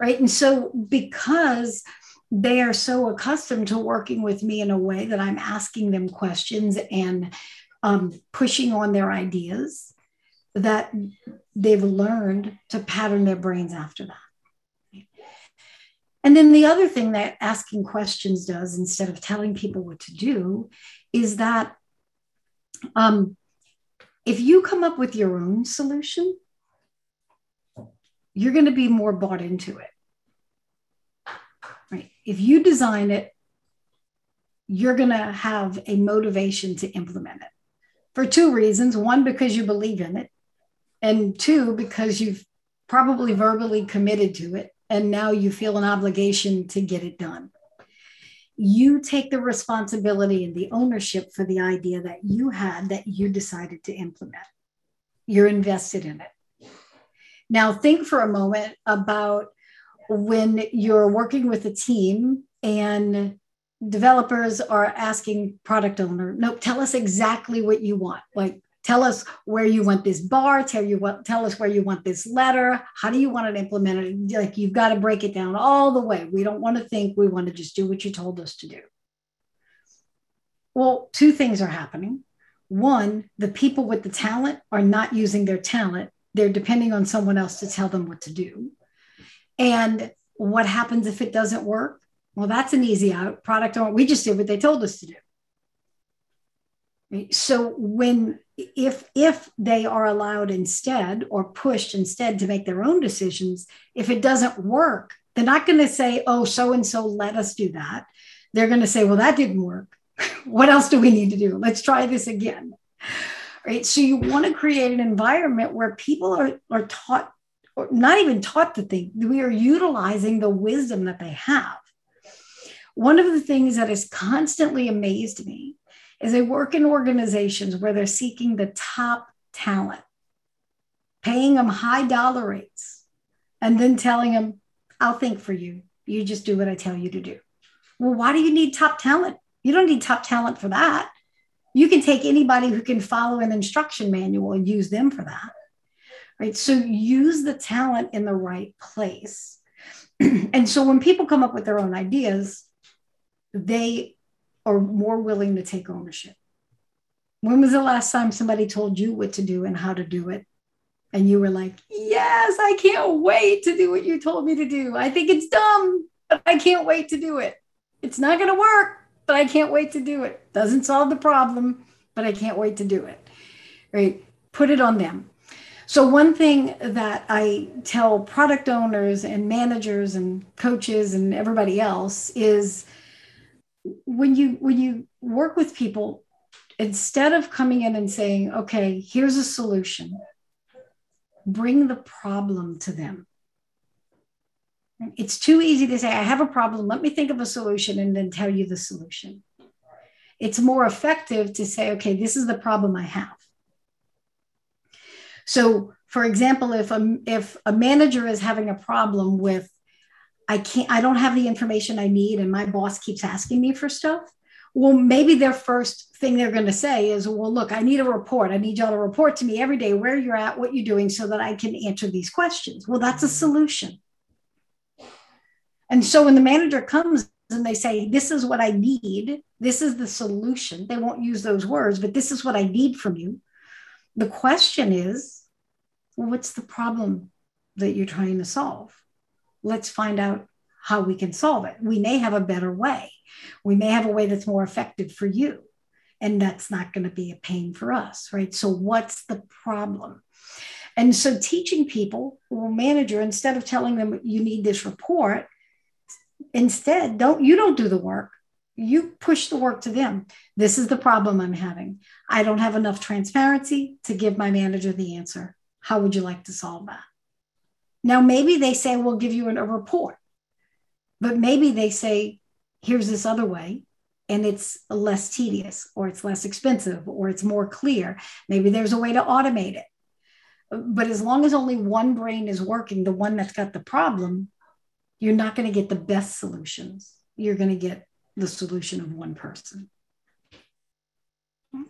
Right. And so because they are so accustomed to working with me in a way that I'm asking them questions and um, pushing on their ideas that they've learned to pattern their brains after that. And then the other thing that asking questions does, instead of telling people what to do, is that um, if you come up with your own solution, you're going to be more bought into it. Right? If you design it, you're going to have a motivation to implement it for two reasons. One, because you believe in it, and two, because you've probably verbally committed to it, and now you feel an obligation to get it done you take the responsibility and the ownership for the idea that you had that you decided to implement. You're invested in it. Now, think for a moment about when you're working with a team and developers are asking product owner, nope, tell us exactly what you want. Like, Tell us where you want this bar. Tell you what. Tell us where you want this letter. How do you want it implemented? Like you've got to break it down all the way. We don't want to think. We want to just do what you told us to do. Well, two things are happening. One, the people with the talent are not using their talent. They're depending on someone else to tell them what to do. And what happens if it doesn't work? Well, that's an easy out. Product we just did what they told us to do. So when if if they are allowed instead or pushed instead to make their own decisions, if it doesn't work, they're not going to say, "Oh, so and so let us do that." They're going to say, "Well, that didn't work. what else do we need to do? Let's try this again." Right? So you want to create an environment where people are are taught or not even taught to think. We are utilizing the wisdom that they have. One of the things that has constantly amazed me is I work in organizations where they're seeking the top talent, paying them high dollar rates, and then telling them, I'll think for you. You just do what I tell you to do. Well, why do you need top talent? You don't need top talent for that. You can take anybody who can follow an instruction manual and use them for that. Right. So use the talent in the right place. and so when people come up with their own ideas, they are more willing to take ownership. When was the last time somebody told you what to do and how to do it? And you were like, yes, I can't wait to do what you told me to do. I think it's dumb, but I can't wait to do it. It's not going to work, but I can't wait to do it. Doesn't solve the problem, but I can't wait to do it. Right? Put it on them. So, one thing that I tell product owners and managers and coaches and everybody else is when you when you work with people instead of coming in and saying okay here's a solution bring the problem to them. It's too easy to say i have a problem let me think of a solution and then tell you the solution. It's more effective to say okay this is the problem i have so for example if a, if a manager is having a problem with I can't, I don't have the information I need, and my boss keeps asking me for stuff. Well, maybe their first thing they're going to say is, Well, look, I need a report. I need y'all to report to me every day where you're at, what you're doing, so that I can answer these questions. Well, that's a solution. And so when the manager comes and they say, This is what I need, this is the solution, they won't use those words, but this is what I need from you. The question is, well, what's the problem that you're trying to solve? let's find out how we can solve it. We may have a better way. We may have a way that's more effective for you. And that's not going to be a pain for us, right? So, what's the problem? And so, teaching people, well, manager, instead of telling them you need this report, instead, don't you don't do the work. You push the work to them. This is the problem I'm having. I don't have enough transparency to give my manager the answer. How would you like to solve that? Now, maybe they say, we'll give you an, a report, but maybe they say, here's this other way, and it's less tedious, or it's less expensive, or it's more clear. Maybe there's a way to automate it. But as long as only one brain is working, the one that's got the problem, you're not going to get the best solutions. You're going to get the solution of one person. All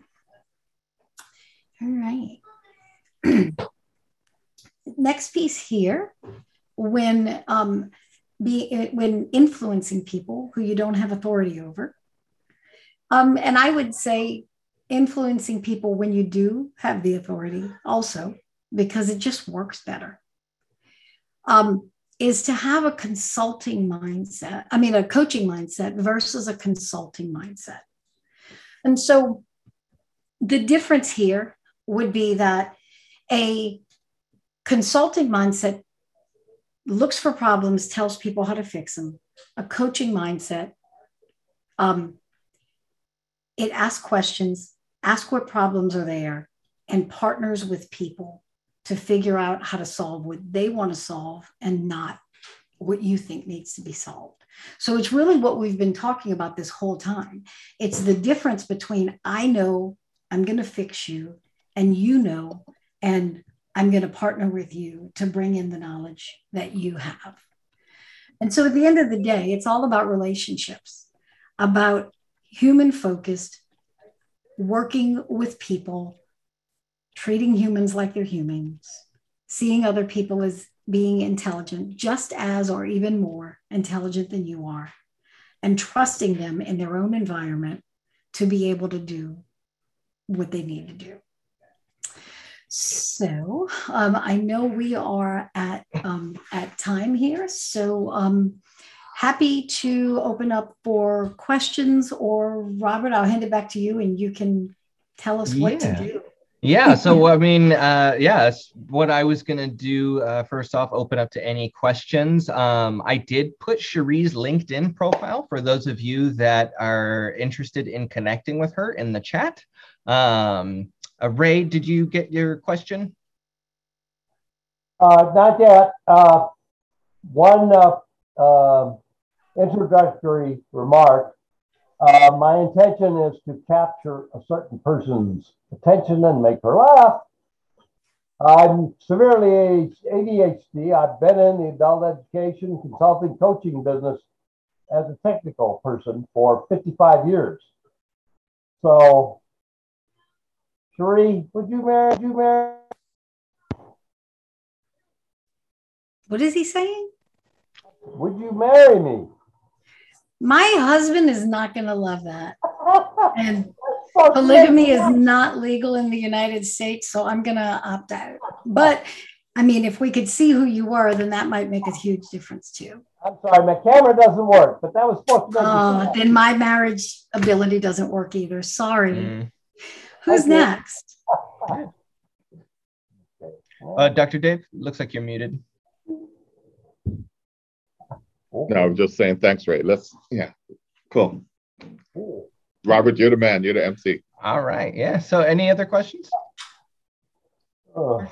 right. next piece here, when um, be when influencing people who you don't have authority over, um, and I would say influencing people when you do have the authority also because it just works better. Um, is to have a consulting mindset, I mean, a coaching mindset versus a consulting mindset. And so the difference here would be that a consulting mindset looks for problems, tells people how to fix them. A coaching mindset, um, it asks questions, asks what problems are there, and partners with people to figure out how to solve what they want to solve and not what you think needs to be solved. So it's really what we've been talking about this whole time. It's the difference between I know I'm going to fix you and you know, and I'm going to partner with you to bring in the knowledge that you have. And so at the end of the day, it's all about relationships, about human focused, working with people treating humans like they're humans, seeing other people as being intelligent, just as or even more intelligent than you are, and trusting them in their own environment to be able to do what they need to do. So um, I know we are at um, at time here, so um, happy to open up for questions. Or Robert, I'll hand it back to you, and you can tell us what to do. Yeah. So, I mean, uh, yeah, what I was going to do. Uh, first off, open up to any questions. Um, I did put Cherie's LinkedIn profile for those of you that are interested in connecting with her in the chat. Um, uh, Ray, did you get your question? Uh, not yet. Uh, one uh, introductory remark. Uh, my intention is to capture a certain person's attention and make her laugh. I'm severely ADHD. I've been in the adult education consulting coaching business as a technical person for 55 years. So, Cherie, would you marry? Would you marry? What is he saying? Would you marry me? My husband is not going to love that. And polygamy is not legal in the United States, so I'm going to opt out. But I mean, if we could see who you were, then that might make a huge difference too. I'm sorry, my camera doesn't work, but that was supposed to make Uh, then my marriage ability doesn't work either. Sorry. Mm. Who's Okay. next? Uh, Dr. Dave, looks like you're muted. No, I'm just saying thanks, Ray. Let's, yeah, cool. Robert, you're the man. You're the MC. All right. Yeah. So, any other questions? Ugh.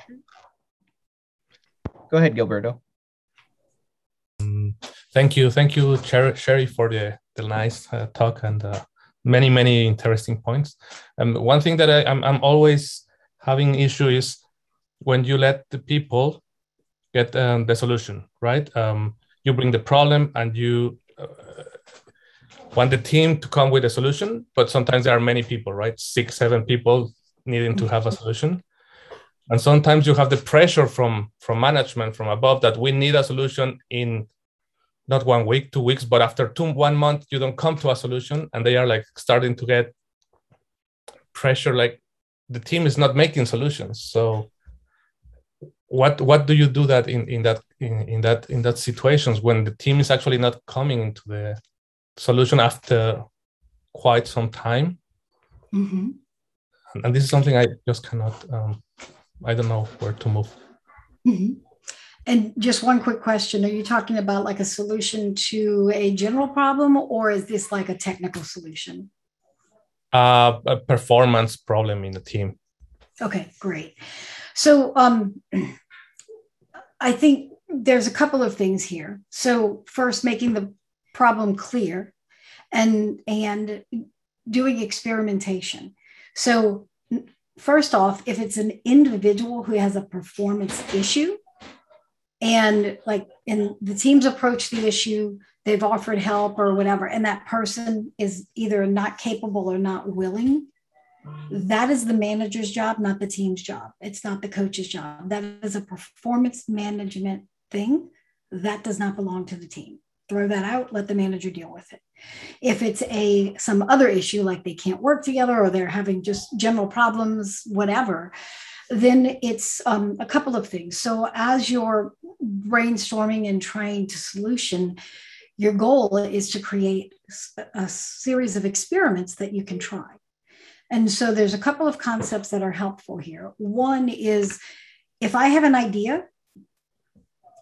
Go ahead, Gilberto. Mm, Thank you, thank you, Sher- Cherie, for the the nice uh, talk and uh, many many interesting points. Um, one thing that I, I'm I'm always having issue is when you let the people get um, the solution, right? Um, you bring the problem and you uh, want the team to come with a solution, but sometimes there are many people, right? Six, seven people needing to have a solution and sometimes you have the pressure from from management from above that we need a solution in not one week two weeks but after two one month you don't come to a solution and they are like starting to get pressure like the team is not making solutions so what what do you do that in in that in, in that in that situations when the team is actually not coming into the solution after quite some time Mhm. and this is something i just cannot um, i don't know where to move Mhm. And just one quick question. Are you talking about like a solution to a general problem or is this like a technical solution? uh, a performance problem in the team. Okay, great. So um, I think there's a couple of things here. So first, making the problem clear, and and doing experimentation. So first off, if it's an individual who has a performance issue, and like and the team's approach the issue, they've offered help or whatever, and that person is either not capable or not willing that is the manager's job, not the team's job. It's not the coach's job. That is a performance management thing. That does not belong to the team. Throw that out, let the manager deal with it. If it's a some other issue like they can't work together or they're having just general problems, whatever, then it's um, a couple of things. So as you're brainstorming and trying to solution, your goal is to create a series of experiments that you can try. And so there's a couple of concepts that are helpful here. One is if I have an idea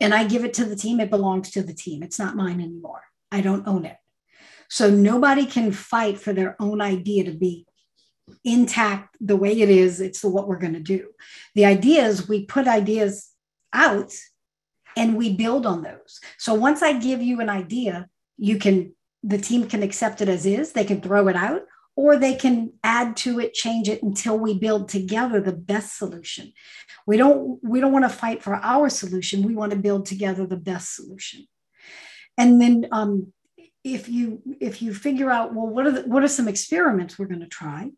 and I give it to the team, it belongs to the team. It's not mine anymore. I don't own it. So nobody can fight for their own idea to be intact the way it is. It's what we're going to do. The idea is we put ideas out and we build on those. So once I give you an idea, you can, the team can accept it as is, they can throw it out, or they can add to it change it until we build together the best solution we don't we don't want to fight for our solution we want to build together the best solution and then um, if you if you figure out well what are the, what are some experiments we're going to try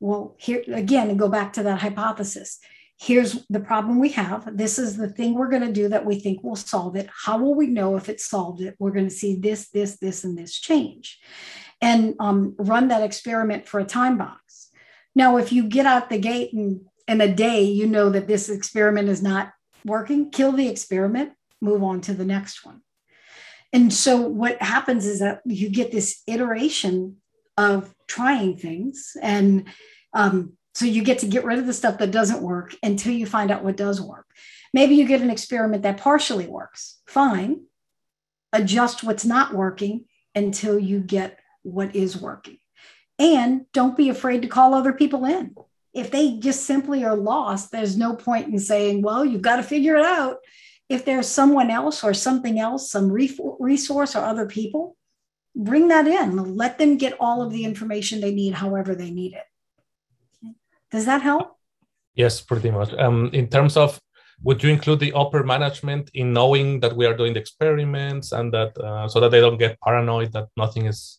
well, here again, go back to that hypothesis. Here's the problem we have. This is the thing we're going to do that we think will solve it. How will we know if it solved it? We're going to see this, this, this, and this change. And um, run that experiment for a time box. Now, if you get out the gate and in a day, you know that this experiment is not working, kill the experiment, move on to the next one. And so what happens is that you get this iteration of trying things. And um, so you get to get rid of the stuff that doesn't work until you find out what does work. Maybe you get an experiment that partially works. Fine. Adjust what's not working until you get what is working. And don't be afraid to call other people in. If they just simply are lost, there's no point in saying, well, you've got to figure it out. If there's someone else or something else, some resource or other people, bring that in. Let them get all of the information they need, however they need it. Does that help? Yes, pretty much. Um, in terms of, would you include the upper management in knowing that we are doing the experiments and that uh, so that they don't get paranoid that nothing is?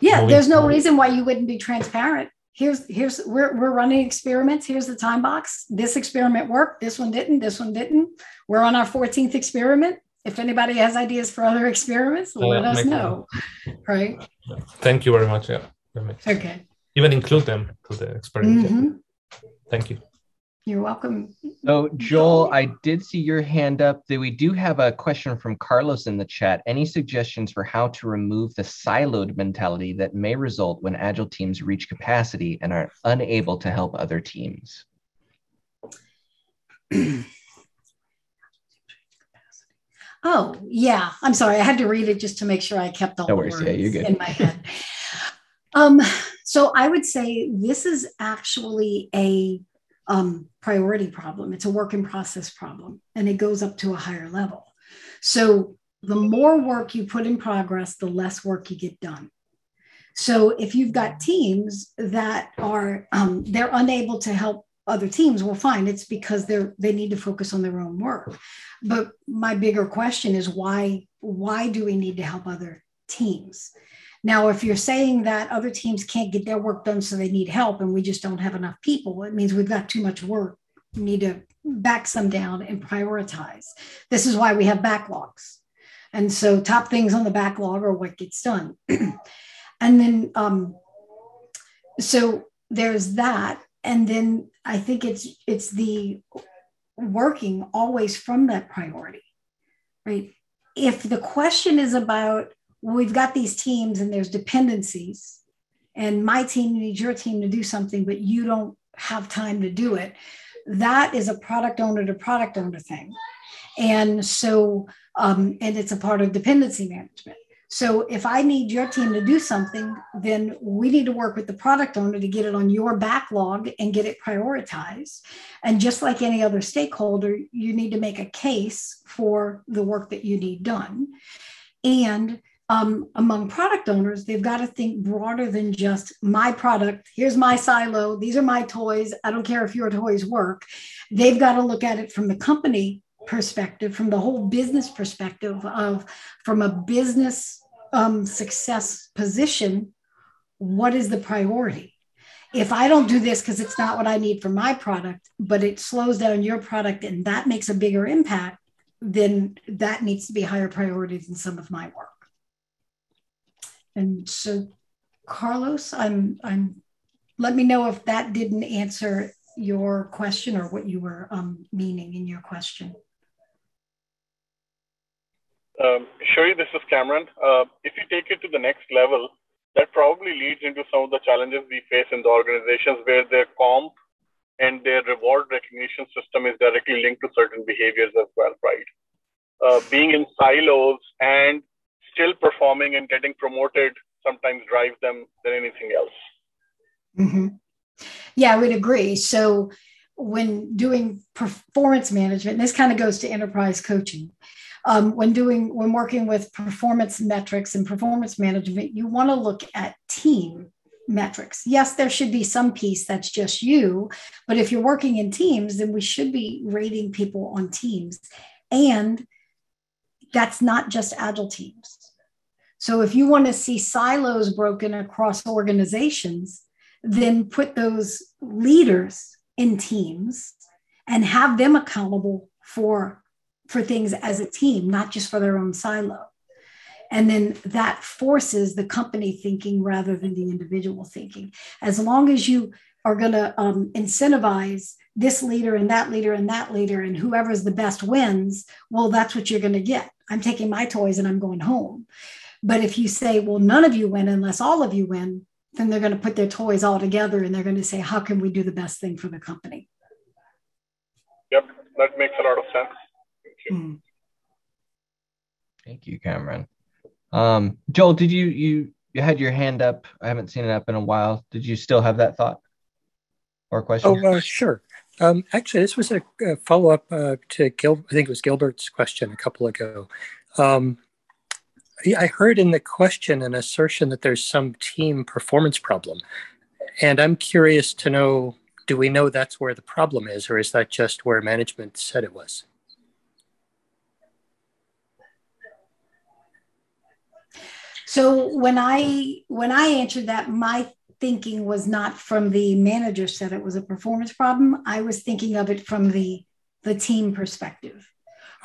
Yeah, there's no reason why you wouldn't be transparent. Here's here's we're we're running experiments. Here's the time box. This experiment worked. This one didn't. This one didn't. We're on our 14th experiment if anybody has ideas for other experiments, uh, let us know. Right. Thank you very much. Yeah. Okay. Even include them to the experiment. Mm-hmm. Thank you. You're welcome. So, Joel, I did see your hand up. That we do have a question from Carlos in the chat. Any suggestions for how to remove the siloed mentality that may result when agile teams reach capacity and are unable to help other teams? Oh, yeah. I'm sorry. I had to read it just to make sure I kept all no the words yeah, you're good. in my head. um, so I would say this is actually a um, priority problem. It's a work in process problem, and it goes up to a higher level. So the more work you put in progress, the less work you get done. So if you've got teams that are um, they're unable to help other teams, well, fine. It's because they're they need to focus on their own work. But my bigger question is why why do we need to help other teams? Now, if you're saying that other teams can't get their work done, so they need help, and we just don't have enough people, it means we've got too much work. We need to back some down and prioritize. This is why we have backlogs. And so, top things on the backlog are what gets done. and then, um, so there's that. And then I think it's it's the working always from that priority, right? If the question is about we've got these teams and there's dependencies, and my team needs your team to do something, but you don't have time to do it, that is a product owner to product owner thing. And so, um, and it's a part of dependency management. So if I need your team to do something, then we need to work with the product owner to get it on your backlog and get it prioritized. And just like any other stakeholder, you need to make a case for the work that you need done. And um, among product owners, they've got to think broader than just my product. Here's my silo. These are my toys. I don't care if your toys work. They've got to look at it from the company perspective, from the whole business perspective of from a business um, success position, what is the priority? If I don't do this because it's not what I need for my product, but it slows down your product and that makes a bigger impact, then that needs to be higher priority than some of my work. And so, Carlos, I'm, I'm. Let me know if that didn't answer your question or what you were um, meaning in your question. Um, this is Cameron. Uh, if you take it to the next level, that probably leads into some of the challenges we face in the organizations where their comp and their reward recognition system is directly linked to certain behaviors as well, right? Uh, being in silos and still performing and getting promoted sometimes drives them than anything else. Mm-hmm. Yeah, I would agree. So when doing performance management, this kind of goes to enterprise coaching um, when doing when working with performance metrics and performance management you want to look at team metrics yes there should be some piece that's just you but if you're working in teams then we should be rating people on teams and that's not just agile teams so if you want to see silos broken across organizations then put those leaders in teams and have them accountable for for things as a team not just for their own silo. And then that forces the company thinking rather than the individual thinking. As long as you are going to um, incentivize this leader and that leader and that leader and whoever's the best wins well that's what you're going to get. I'm taking my toys and i'm going home but if you say well none of you win unless all of you win then they're going to put their toys all together and they're going to say how can we do the best thing for the company? Yep that makes a lot of sense. Thank you, mm. thank you cameron. Um, joel did you you you had your hand up. I haven't seen it up in a while. Did you still have that thought or question? Oh uh, sure. Um, actually, this was a, a follow up uh, to Gil. I think it was Gilbert's question a couple ago. Um, I heard in the question an assertion that there's some team performance problem, and I'm curious to know: Do we know that's where the problem is, or is that just where management said it was? So when I when I answered that, my thinking was not from the manager said it was a performance problem. I was thinking of it from the the team perspective,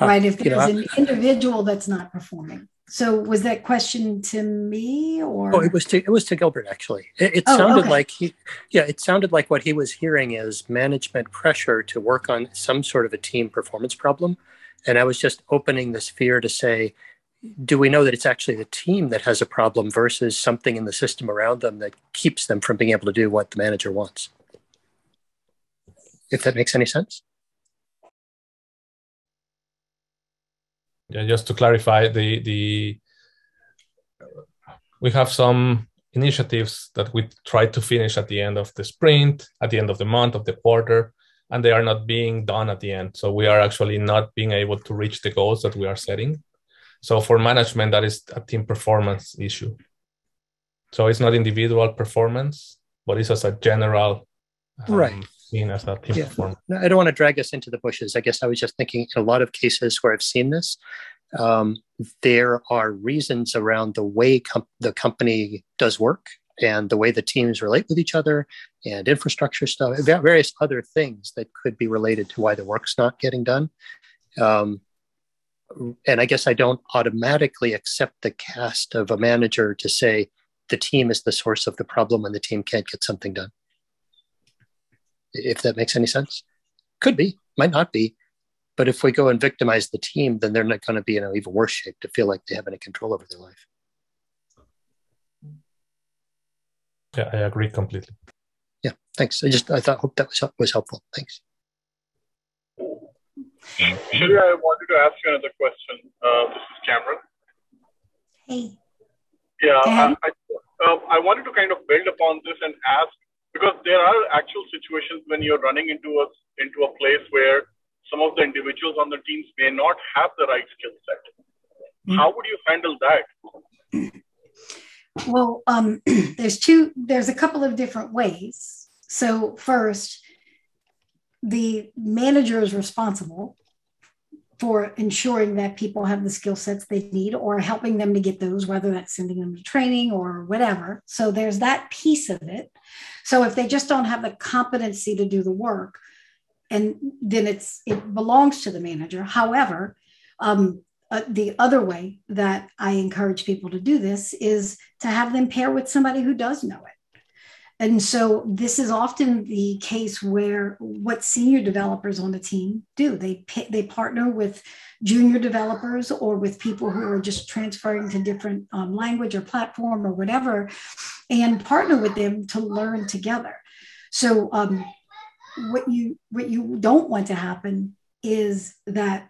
uh, right? If there's know, an individual that's not performing. So was that question to me or? Oh, it was to it was to Gilbert actually. It, it oh, sounded okay. like he, yeah, it sounded like what he was hearing is management pressure to work on some sort of a team performance problem, and I was just opening the sphere to say do we know that it's actually the team that has a problem versus something in the system around them that keeps them from being able to do what the manager wants? If that makes any sense. Yeah, just to clarify, the the we have some initiatives that we try to finish at the end of the sprint, at the end of the month, of the quarter, and they are not being done at the end. So we are actually not being able to reach the goals that we are setting. So for management, that is a team performance issue. So it's not individual performance, but it's as a general um, right seen as a team yeah. performance. I don't want to drag us into the bushes. I guess I was just thinking in a lot of cases where I've seen this, um, there are reasons around the way com- the company does work and the way the teams relate with each other and infrastructure stuff, various other things that could be related to why the work's not getting done. Um, and I guess I don't automatically accept the cast of a manager to say the team is the source of the problem and the team can't get something done. If that makes any sense, could be, might not be. But if we go and victimize the team, then they're not going to be in an even worse shape to feel like they have any control over their life. Yeah, I agree completely. Yeah, thanks. I just I thought hope that was was helpful. Thanks. Cherie, I wanted to ask you another question. Uh, this is Cameron. Hey. Yeah, I, I, uh, I wanted to kind of build upon this and ask because there are actual situations when you're running into a into a place where some of the individuals on the teams may not have the right skill set. Mm-hmm. How would you handle that? Well, um, there's two. There's a couple of different ways. So first, the manager is responsible for ensuring that people have the skill sets they need or helping them to get those, whether that's sending them to training or whatever. So there's that piece of it. So if they just don't have the competency to do the work, and then it's it belongs to the manager. However, um, uh, the other way that I encourage people to do this is to have them pair with somebody who does know it. And so this is often the case where what senior developers on the team do they they partner with junior developers or with people who are just transferring to different um, language or platform or whatever, and partner with them to learn together. So um, what you what you don't want to happen is that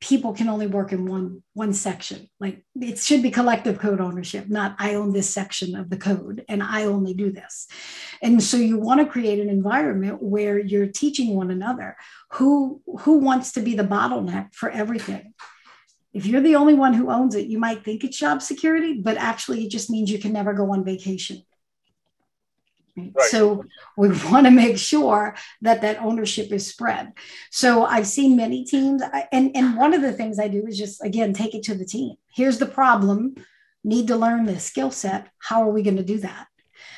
people can only work in one one section. Like it should be collective code ownership not i own this section of the code and i only do this. And so you want to create an environment where you're teaching one another who who wants to be the bottleneck for everything. If you're the only one who owns it you might think it's job security but actually it just means you can never go on vacation Right. So we want to make sure that that ownership is spread. So I've seen many teams, and and one of the things I do is just again take it to the team. Here's the problem: need to learn this skill set. How are we going to do that?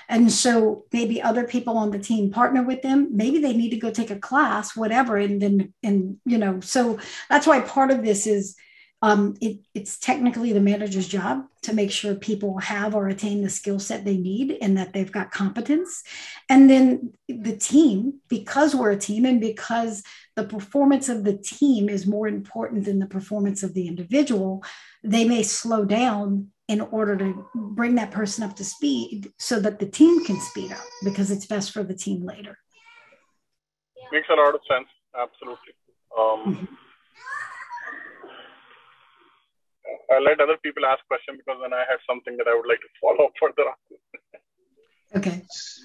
And so maybe other people on the team partner with them. Maybe they need to go take a class, whatever. And then, and, you know, so that's why part of this is um, it, it's technically the manager's job to make sure people have or attain the skill set they need and that they've got competence. And then the team, because we're a team and because the performance of the team is more important than the performance of the individual, they may slow down in order to bring that person up to speed so that the team can speed up because it's best for the team later. Makes a lot of sense. Absolutely. Um, mm-hmm. I'll let other people ask questions because then I have something that I would like to follow up further on. Okay.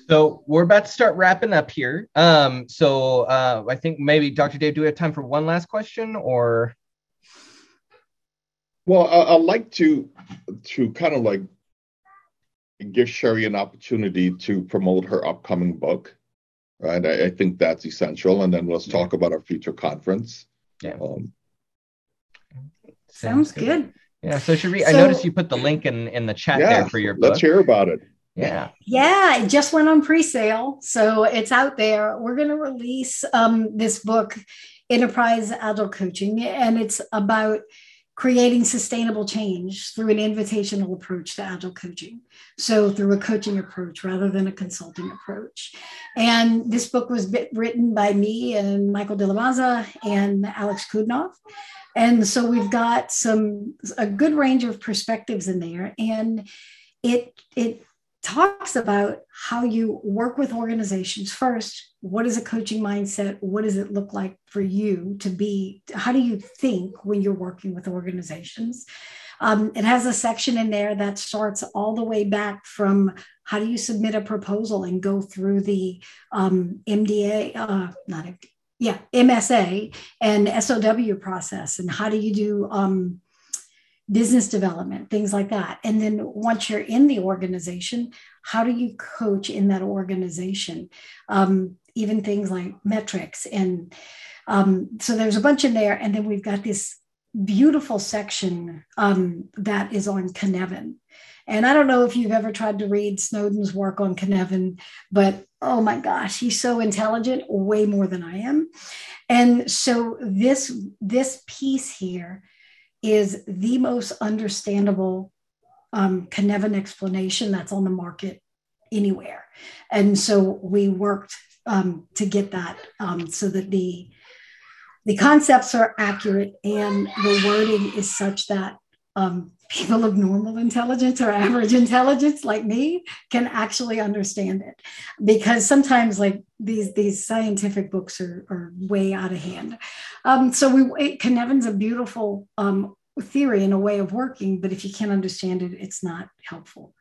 So we're about to start wrapping up here. Um, so uh, I think maybe Dr. Dave, do we have time for one last question or? Well, I, would like to to kind of like give Cherie an opportunity to promote her upcoming book. Right, I, I think that's essential, and then let's talk about our future conference. Yeah. Um, Sounds good. good. Yeah. So Cherie, so, I noticed you put the link in in the chat yeah, there for your book. Let's hear about it. Yeah. Yeah, it just went on pre-sale, so it's out there. We're going to release um, this book, Enterprise Agile Coaching, and it's about creating sustainable change through an invitational approach to agile coaching. So, through a coaching approach rather than a consulting approach. And this book was written by me and Michael De La Maza and Alex Kudinov. And so we've got some a good range of perspectives in there. And it it talks about how you work with organizations first. What is a coaching mindset? What does it look like for you to be? How do you think when you're working with organizations? Um, it has a section in there that starts all the way back from how do you submit a proposal and go through the um, mda uh, not MD, yeah msa and sow process and how do you do um, business development, things like that. And then once you're in the organization, how do you coach in that organization? Um, even things like metrics. And um, so there's a bunch in there. And then we've got this beautiful section um, that is on Cynefin. And I don't know if you've ever tried to read Snowden's work on Cynefin, but oh my gosh, he's so intelligent, way more than I am. And so this this piece here is the most understandable um, Cynefin explanation that's on the market anywhere. And so we worked um, to get that um, so that the the concepts are accurate and the wording is such that um, people of normal intelligence or average intelligence like me can actually understand it because sometimes like these these scientific books are, are way out of hand um, so we Cynefin's a beautiful um, theory and a way of working but if you can't understand it it's not helpful.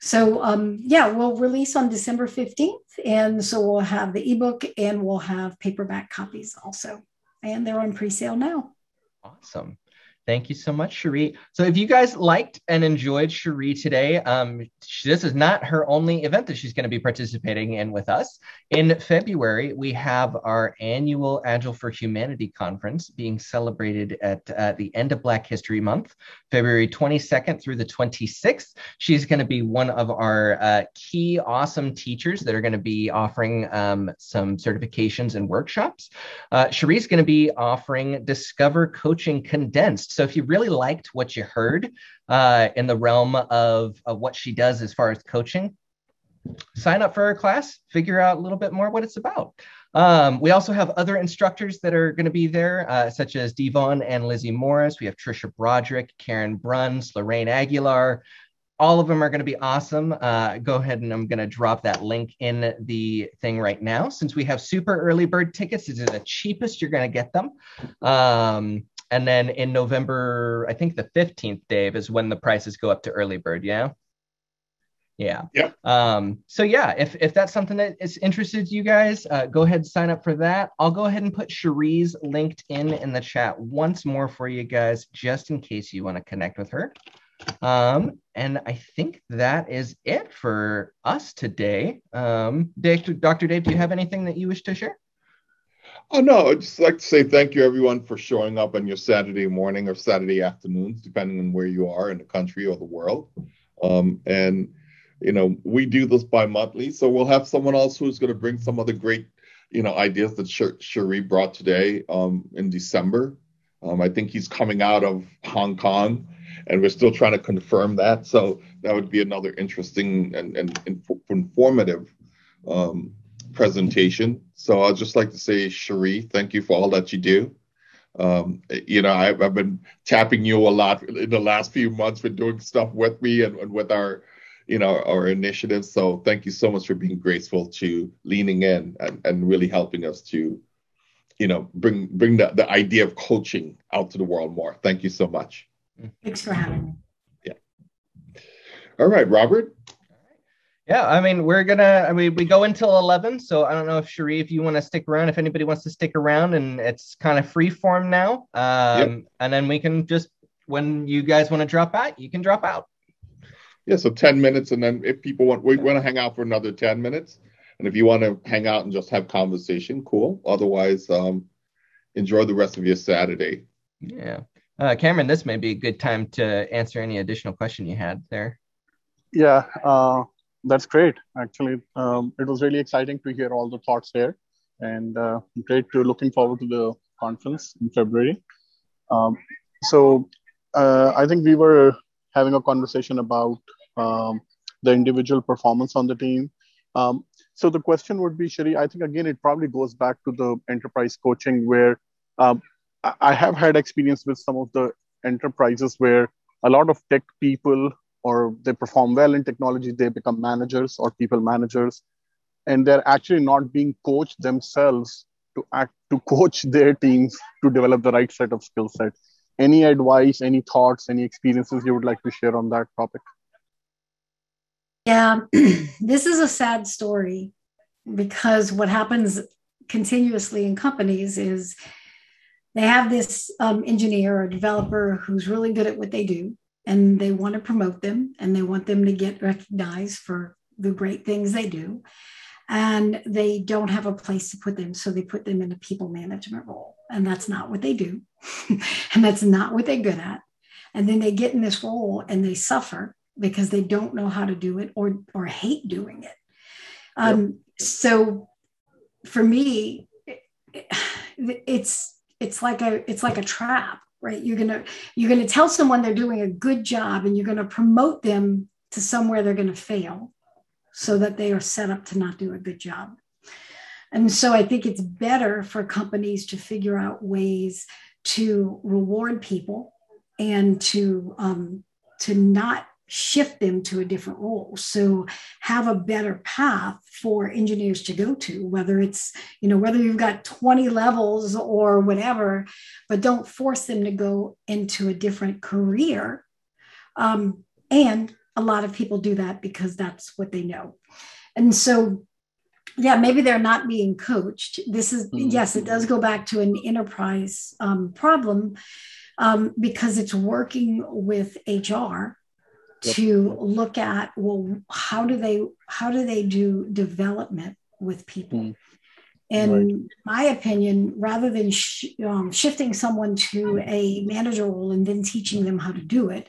So um, yeah we'll release on december 15th and so we'll have the ebook and we'll have paperback copies also. And they're on pre-sale now. Awesome Thank you so much, Cherie. So, if you guys liked and enjoyed Cherie today, um, this is not her only event that she's going to be participating in with us. In February, we have our annual Agile for Humanity conference being celebrated at uh, the end of Black History Month, February 22nd through the 26th. She's going to be one of our uh, key awesome teachers that are going to be offering um, some certifications and workshops. Uh, Cherie's going to be offering Discover Coaching Condensed. So if you really liked what you heard uh, in the realm of, of what she does as far as coaching, sign up for her class, figure out a little bit more what it's about. Um, we also have other instructors that are going to be there, uh, such as Devon and Lizzie Morris. We have Tricia Broderick, Karen Bruns, Lorraine Aguilar. All of them are going to be awesome. Uh, go ahead and I'm going to drop that link in the thing right now. Since we have super early bird tickets, this is the cheapest you're going to get them. Um, and then in November, I think the 15th, Dave, is when the prices go up to early bird. Yeah. Yeah. Yeah. Um, so yeah, if if that's something that is interested you guys, uh, go ahead and sign up for that. I'll go ahead and put Cherie's LinkedIn in the chat once more for you guys, just in case you want to connect with her. Um, and I think that is it for us today. Um, Dave, Dr. Dave, do you have anything that you wish to share? Oh no, I'd just like to say thank you everyone for showing up on your Saturday morning or Saturday afternoons, depending on where you are in the country or the world. Um, and you know, we do this bi-monthly, so we'll have someone else who's going to bring some of the great, you know, ideas that Cherie brought today um, in December. Um, I think he's coming out of Hong Kong, and we're still trying to confirm that. So that would be another interesting and, and informative um, presentation. So I'd just like to say, Cherie, thank you for all that you do. Um, you know, I've, I've, been tapping you a lot in the last few months for doing stuff with me and, and with our, you know, our initiatives. So thank you so much for being graceful to leaning in and, and really helping us to, you know, bring bring the, the idea of coaching out to the world more. Thank you so much. Thanks for having me. Yeah. All right, Robert. Yeah, I mean, we're gonna. I mean, we go until eleven, so I don't know if Cherie, if you want to stick around, if anybody wants to stick around, and it's kind of free form now. Um, yep. and then we can just when you guys want to drop out, you can drop out. Yeah, so ten minutes, and then if people want, we want to hang out for another ten minutes, and if you want to hang out and just have conversation, cool. Otherwise, um, enjoy the rest of your Saturday. Yeah, uh, Cameron, this may be a good time to answer any additional question you had there. Yeah. Uh that's great. Actually, um, it was really exciting to hear all the thoughts here, and uh, great to looking forward to the conference in February. Um, so, uh, I think we were having a conversation about um, the individual performance on the team. Um, so the question would be, Cherie, I think again it probably goes back to the enterprise coaching where um, I have had experience with some of the enterprises where a lot of tech people or they perform well in technology, they become managers or people managers, and they're actually not being coached themselves to act to coach their teams to develop the right set of skill set. Any advice, any thoughts, any experiences you would like to share on that topic? Yeah, this is a sad story because what happens continuously in companies is they have this um, engineer or developer who's really good at what they do and they want to promote them and they want them to get recognized for the great things they do. And they don't have a place to put them so they put them in a people management role. And that's not what they do. And that's not what they're good at. And then they get in this role and they suffer because they don't know how to do it or or hate doing it. Um, yep. so for me it's it's like a it's like a trap right? You're going to you're going to tell someone they're doing a good job and you're going to promote them to somewhere they're going to fail so that they are set up to not do a good job. And so i think it's better for companies to figure out ways to reward people and to um, to not shift them to a different role. So have a better path for engineers to go to whether it's you know whether you've got 20 levels or whatever but don't force them to go into a different career. Um, and a lot of people do that because that's what they know. And so yeah maybe they're not being coached. This is mm-hmm. yes it does go back to an enterprise um, problem um, because it's working with hr to look at well how do they how do they do development with people mm. in right. my opinion rather than sh- um, shifting someone to a manager role and then teaching them how to do it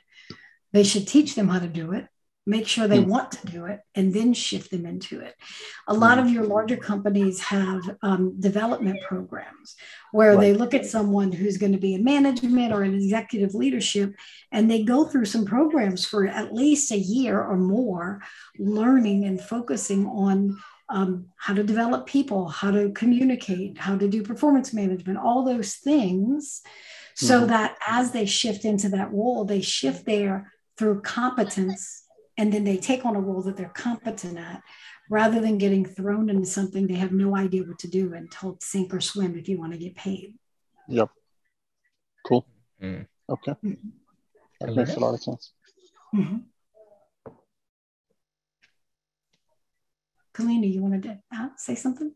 they should teach them how to do it make sure they mm. want to do it and then shift them into it a lot of your larger companies have um, development programs where right. they look at someone who's going to be in management or in executive leadership and they go through some programs for at least a year or more learning and focusing on um, how to develop people how to communicate how to do performance management all those things so mm-hmm. that as they shift into that role they shift there through competence and then they take on a role that they're competent at rather than getting thrown into something they have no idea what to do and told sink or swim if you want to get paid. Yep. Cool. Mm. Okay. Mm-hmm. That makes a lot of sense. Mm-hmm. Kalina, you wanted to uh, say something?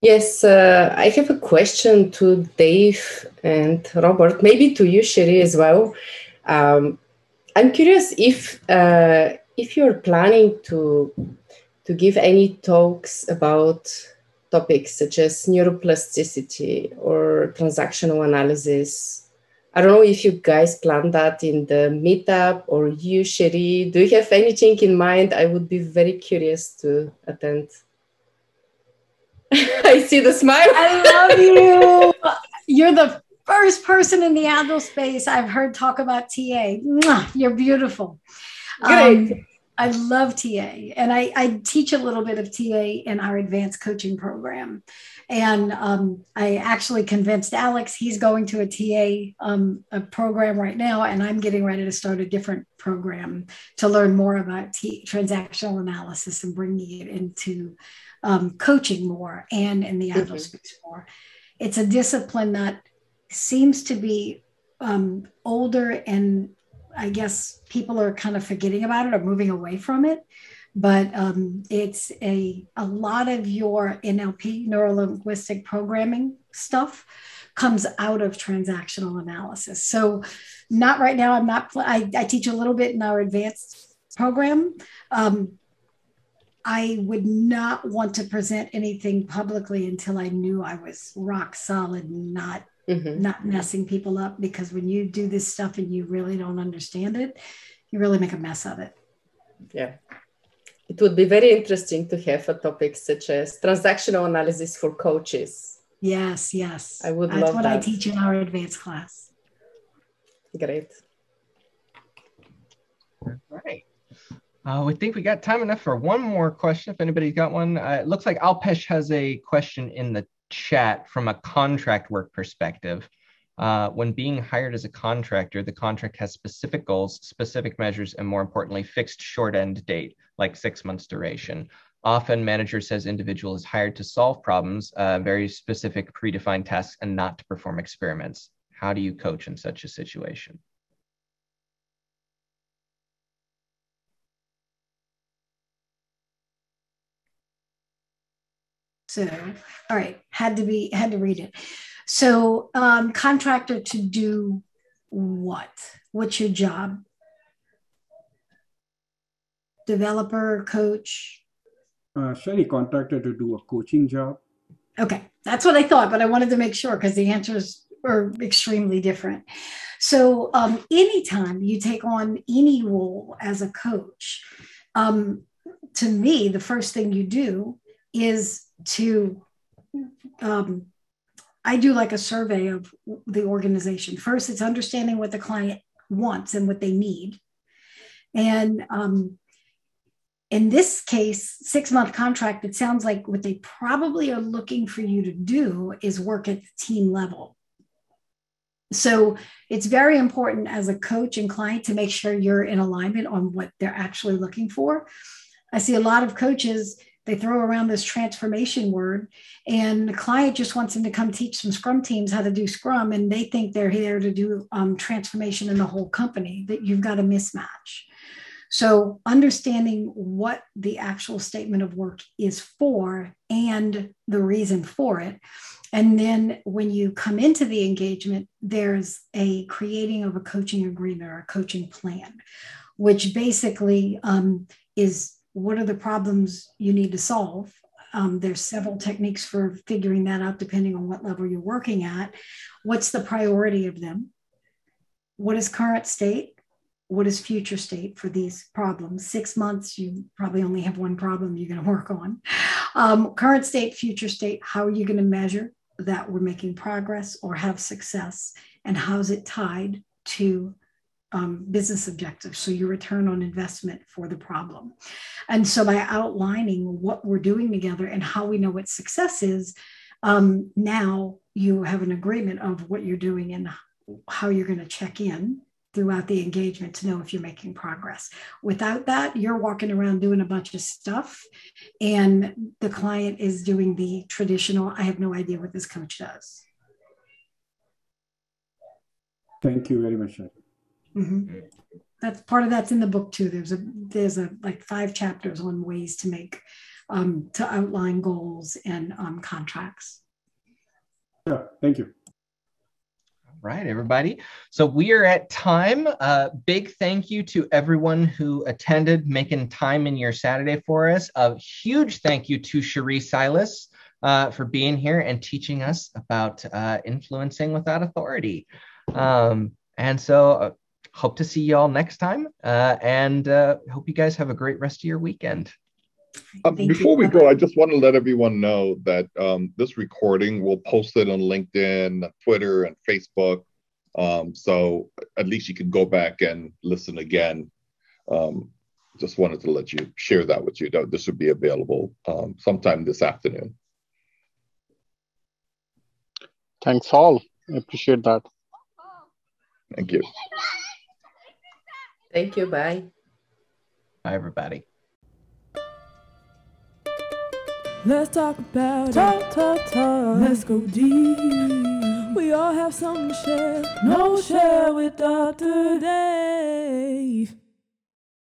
Yes, uh, I have a question to Dave and Robert, maybe to you, Cherie, as well. Um, I'm curious if uh, if you're planning to to give any talks about topics such as neuroplasticity or transactional analysis I don't know if you guys plan that in the meetup or you, Cherie. Do you have anything in mind? I would be very curious to attend. I see the smile. I love you. You're the first person in the agile space I've heard talk about TA. You're beautiful. Great. Um, I love TA, and I, I, teach a little bit of TA in our advanced coaching program. And um, I actually convinced Alex he's going to a TA um, a program right now, and I'm getting ready to start a different program to learn more about T- transactional analysis and bringing it into um, coaching more and in the agile mm-hmm. space more. It's a discipline that seems to be um, older and I guess people are kind of forgetting about it or moving away from it. But um, it's a, a lot of your NLP, neuro linguistic programming stuff, comes out of transactional analysis. So, not right now. I'm not, I, I teach a little bit in our advanced program. Um, I would not want to present anything publicly until I knew I was rock solid, not mm-hmm. not messing people up. Because when you do this stuff and you really don't understand it, you really make a mess of it. Yeah. It would be very interesting to have a topic such as transactional analysis for coaches. Yes, yes. I would That's love what that. I teach in our advanced class. Great. All right. Uh, we think we got time enough for one more question. If anybody's got one, uh, it looks like Alpesh has a question in the chat from a contract work perspective. Uh, when being hired as a contractor, the contract has specific goals, specific measures, and more importantly, fixed short end date, like six months duration. Often, manager says individual is hired to solve problems, uh, very specific predefined tasks, and not to perform experiments. How do you coach in such a situation? So, all right, had to be had to read it. So, um, contractor to do what? What's your job? Developer, coach. Uh, Sherry contractor to do a coaching job. Okay, that's what I thought, but I wanted to make sure because the answers are extremely different. So, um, anytime you take on any role as a coach, um, to me, the first thing you do is to um, I do like a survey of the organization. First, it's understanding what the client wants and what they need. And um, in this case, six month contract, it sounds like what they probably are looking for you to do is work at the team level. So it's very important as a coach and client to make sure you're in alignment on what they're actually looking for. I see a lot of coaches they throw around this transformation word and the client just wants them to come teach some scrum teams how to do scrum and they think they're here to do um, transformation in the whole company that you've got a mismatch. So understanding what the actual statement of work is for and the reason for it and then when you come into the engagement there's a creating of a coaching agreement or a coaching plan which basically um, is what are the problems you need to solve? Um, there's several techniques for figuring that out depending on what level you're working at. What's the priority of them? What is current state? What is future state for these problems? Six months you probably only have one problem you're going to work on. Um, current state future state how are you going to measure that we're making progress or have success? And how's it tied to um, business objectives, so your return on investment for the problem. And so by outlining what we're doing together and how we know what success is, um, now you have an agreement of what you're doing and how you're going to check in throughout the engagement to know if you're making progress. Without that, you're walking around doing a bunch of stuff, and the client is doing the traditional, I have no idea what this coach does. Thank you very much. Mm-hmm. That's part of that's in the book too. There's a there's a like five chapters on ways to make um, to outline goals and um, contracts. Yeah, thank you. All right, everybody. So we are at time. Uh, big thank you to everyone who attended, making time in your Saturday for us. A huge thank you to Cherie Silas uh, for being here and teaching us about uh, influencing without authority. Um, and so uh, hope to see y'all next time. Uh, and uh, hope you guys have a great rest of your weekend. Um, before we go, I just want to let everyone know that um, this recording will post it on LinkedIn, Twitter, and Facebook. Um, so at least you can go back and listen again. Um, just wanted to let you share that with you. This would be available um, sometime this afternoon. Thanks all. I appreciate that. Thank you. Thank you. Bye. Bye, everybody. Let's talk about talk, talk, talk. Let's go deep. We all have something to share. No share with Dr. Dave.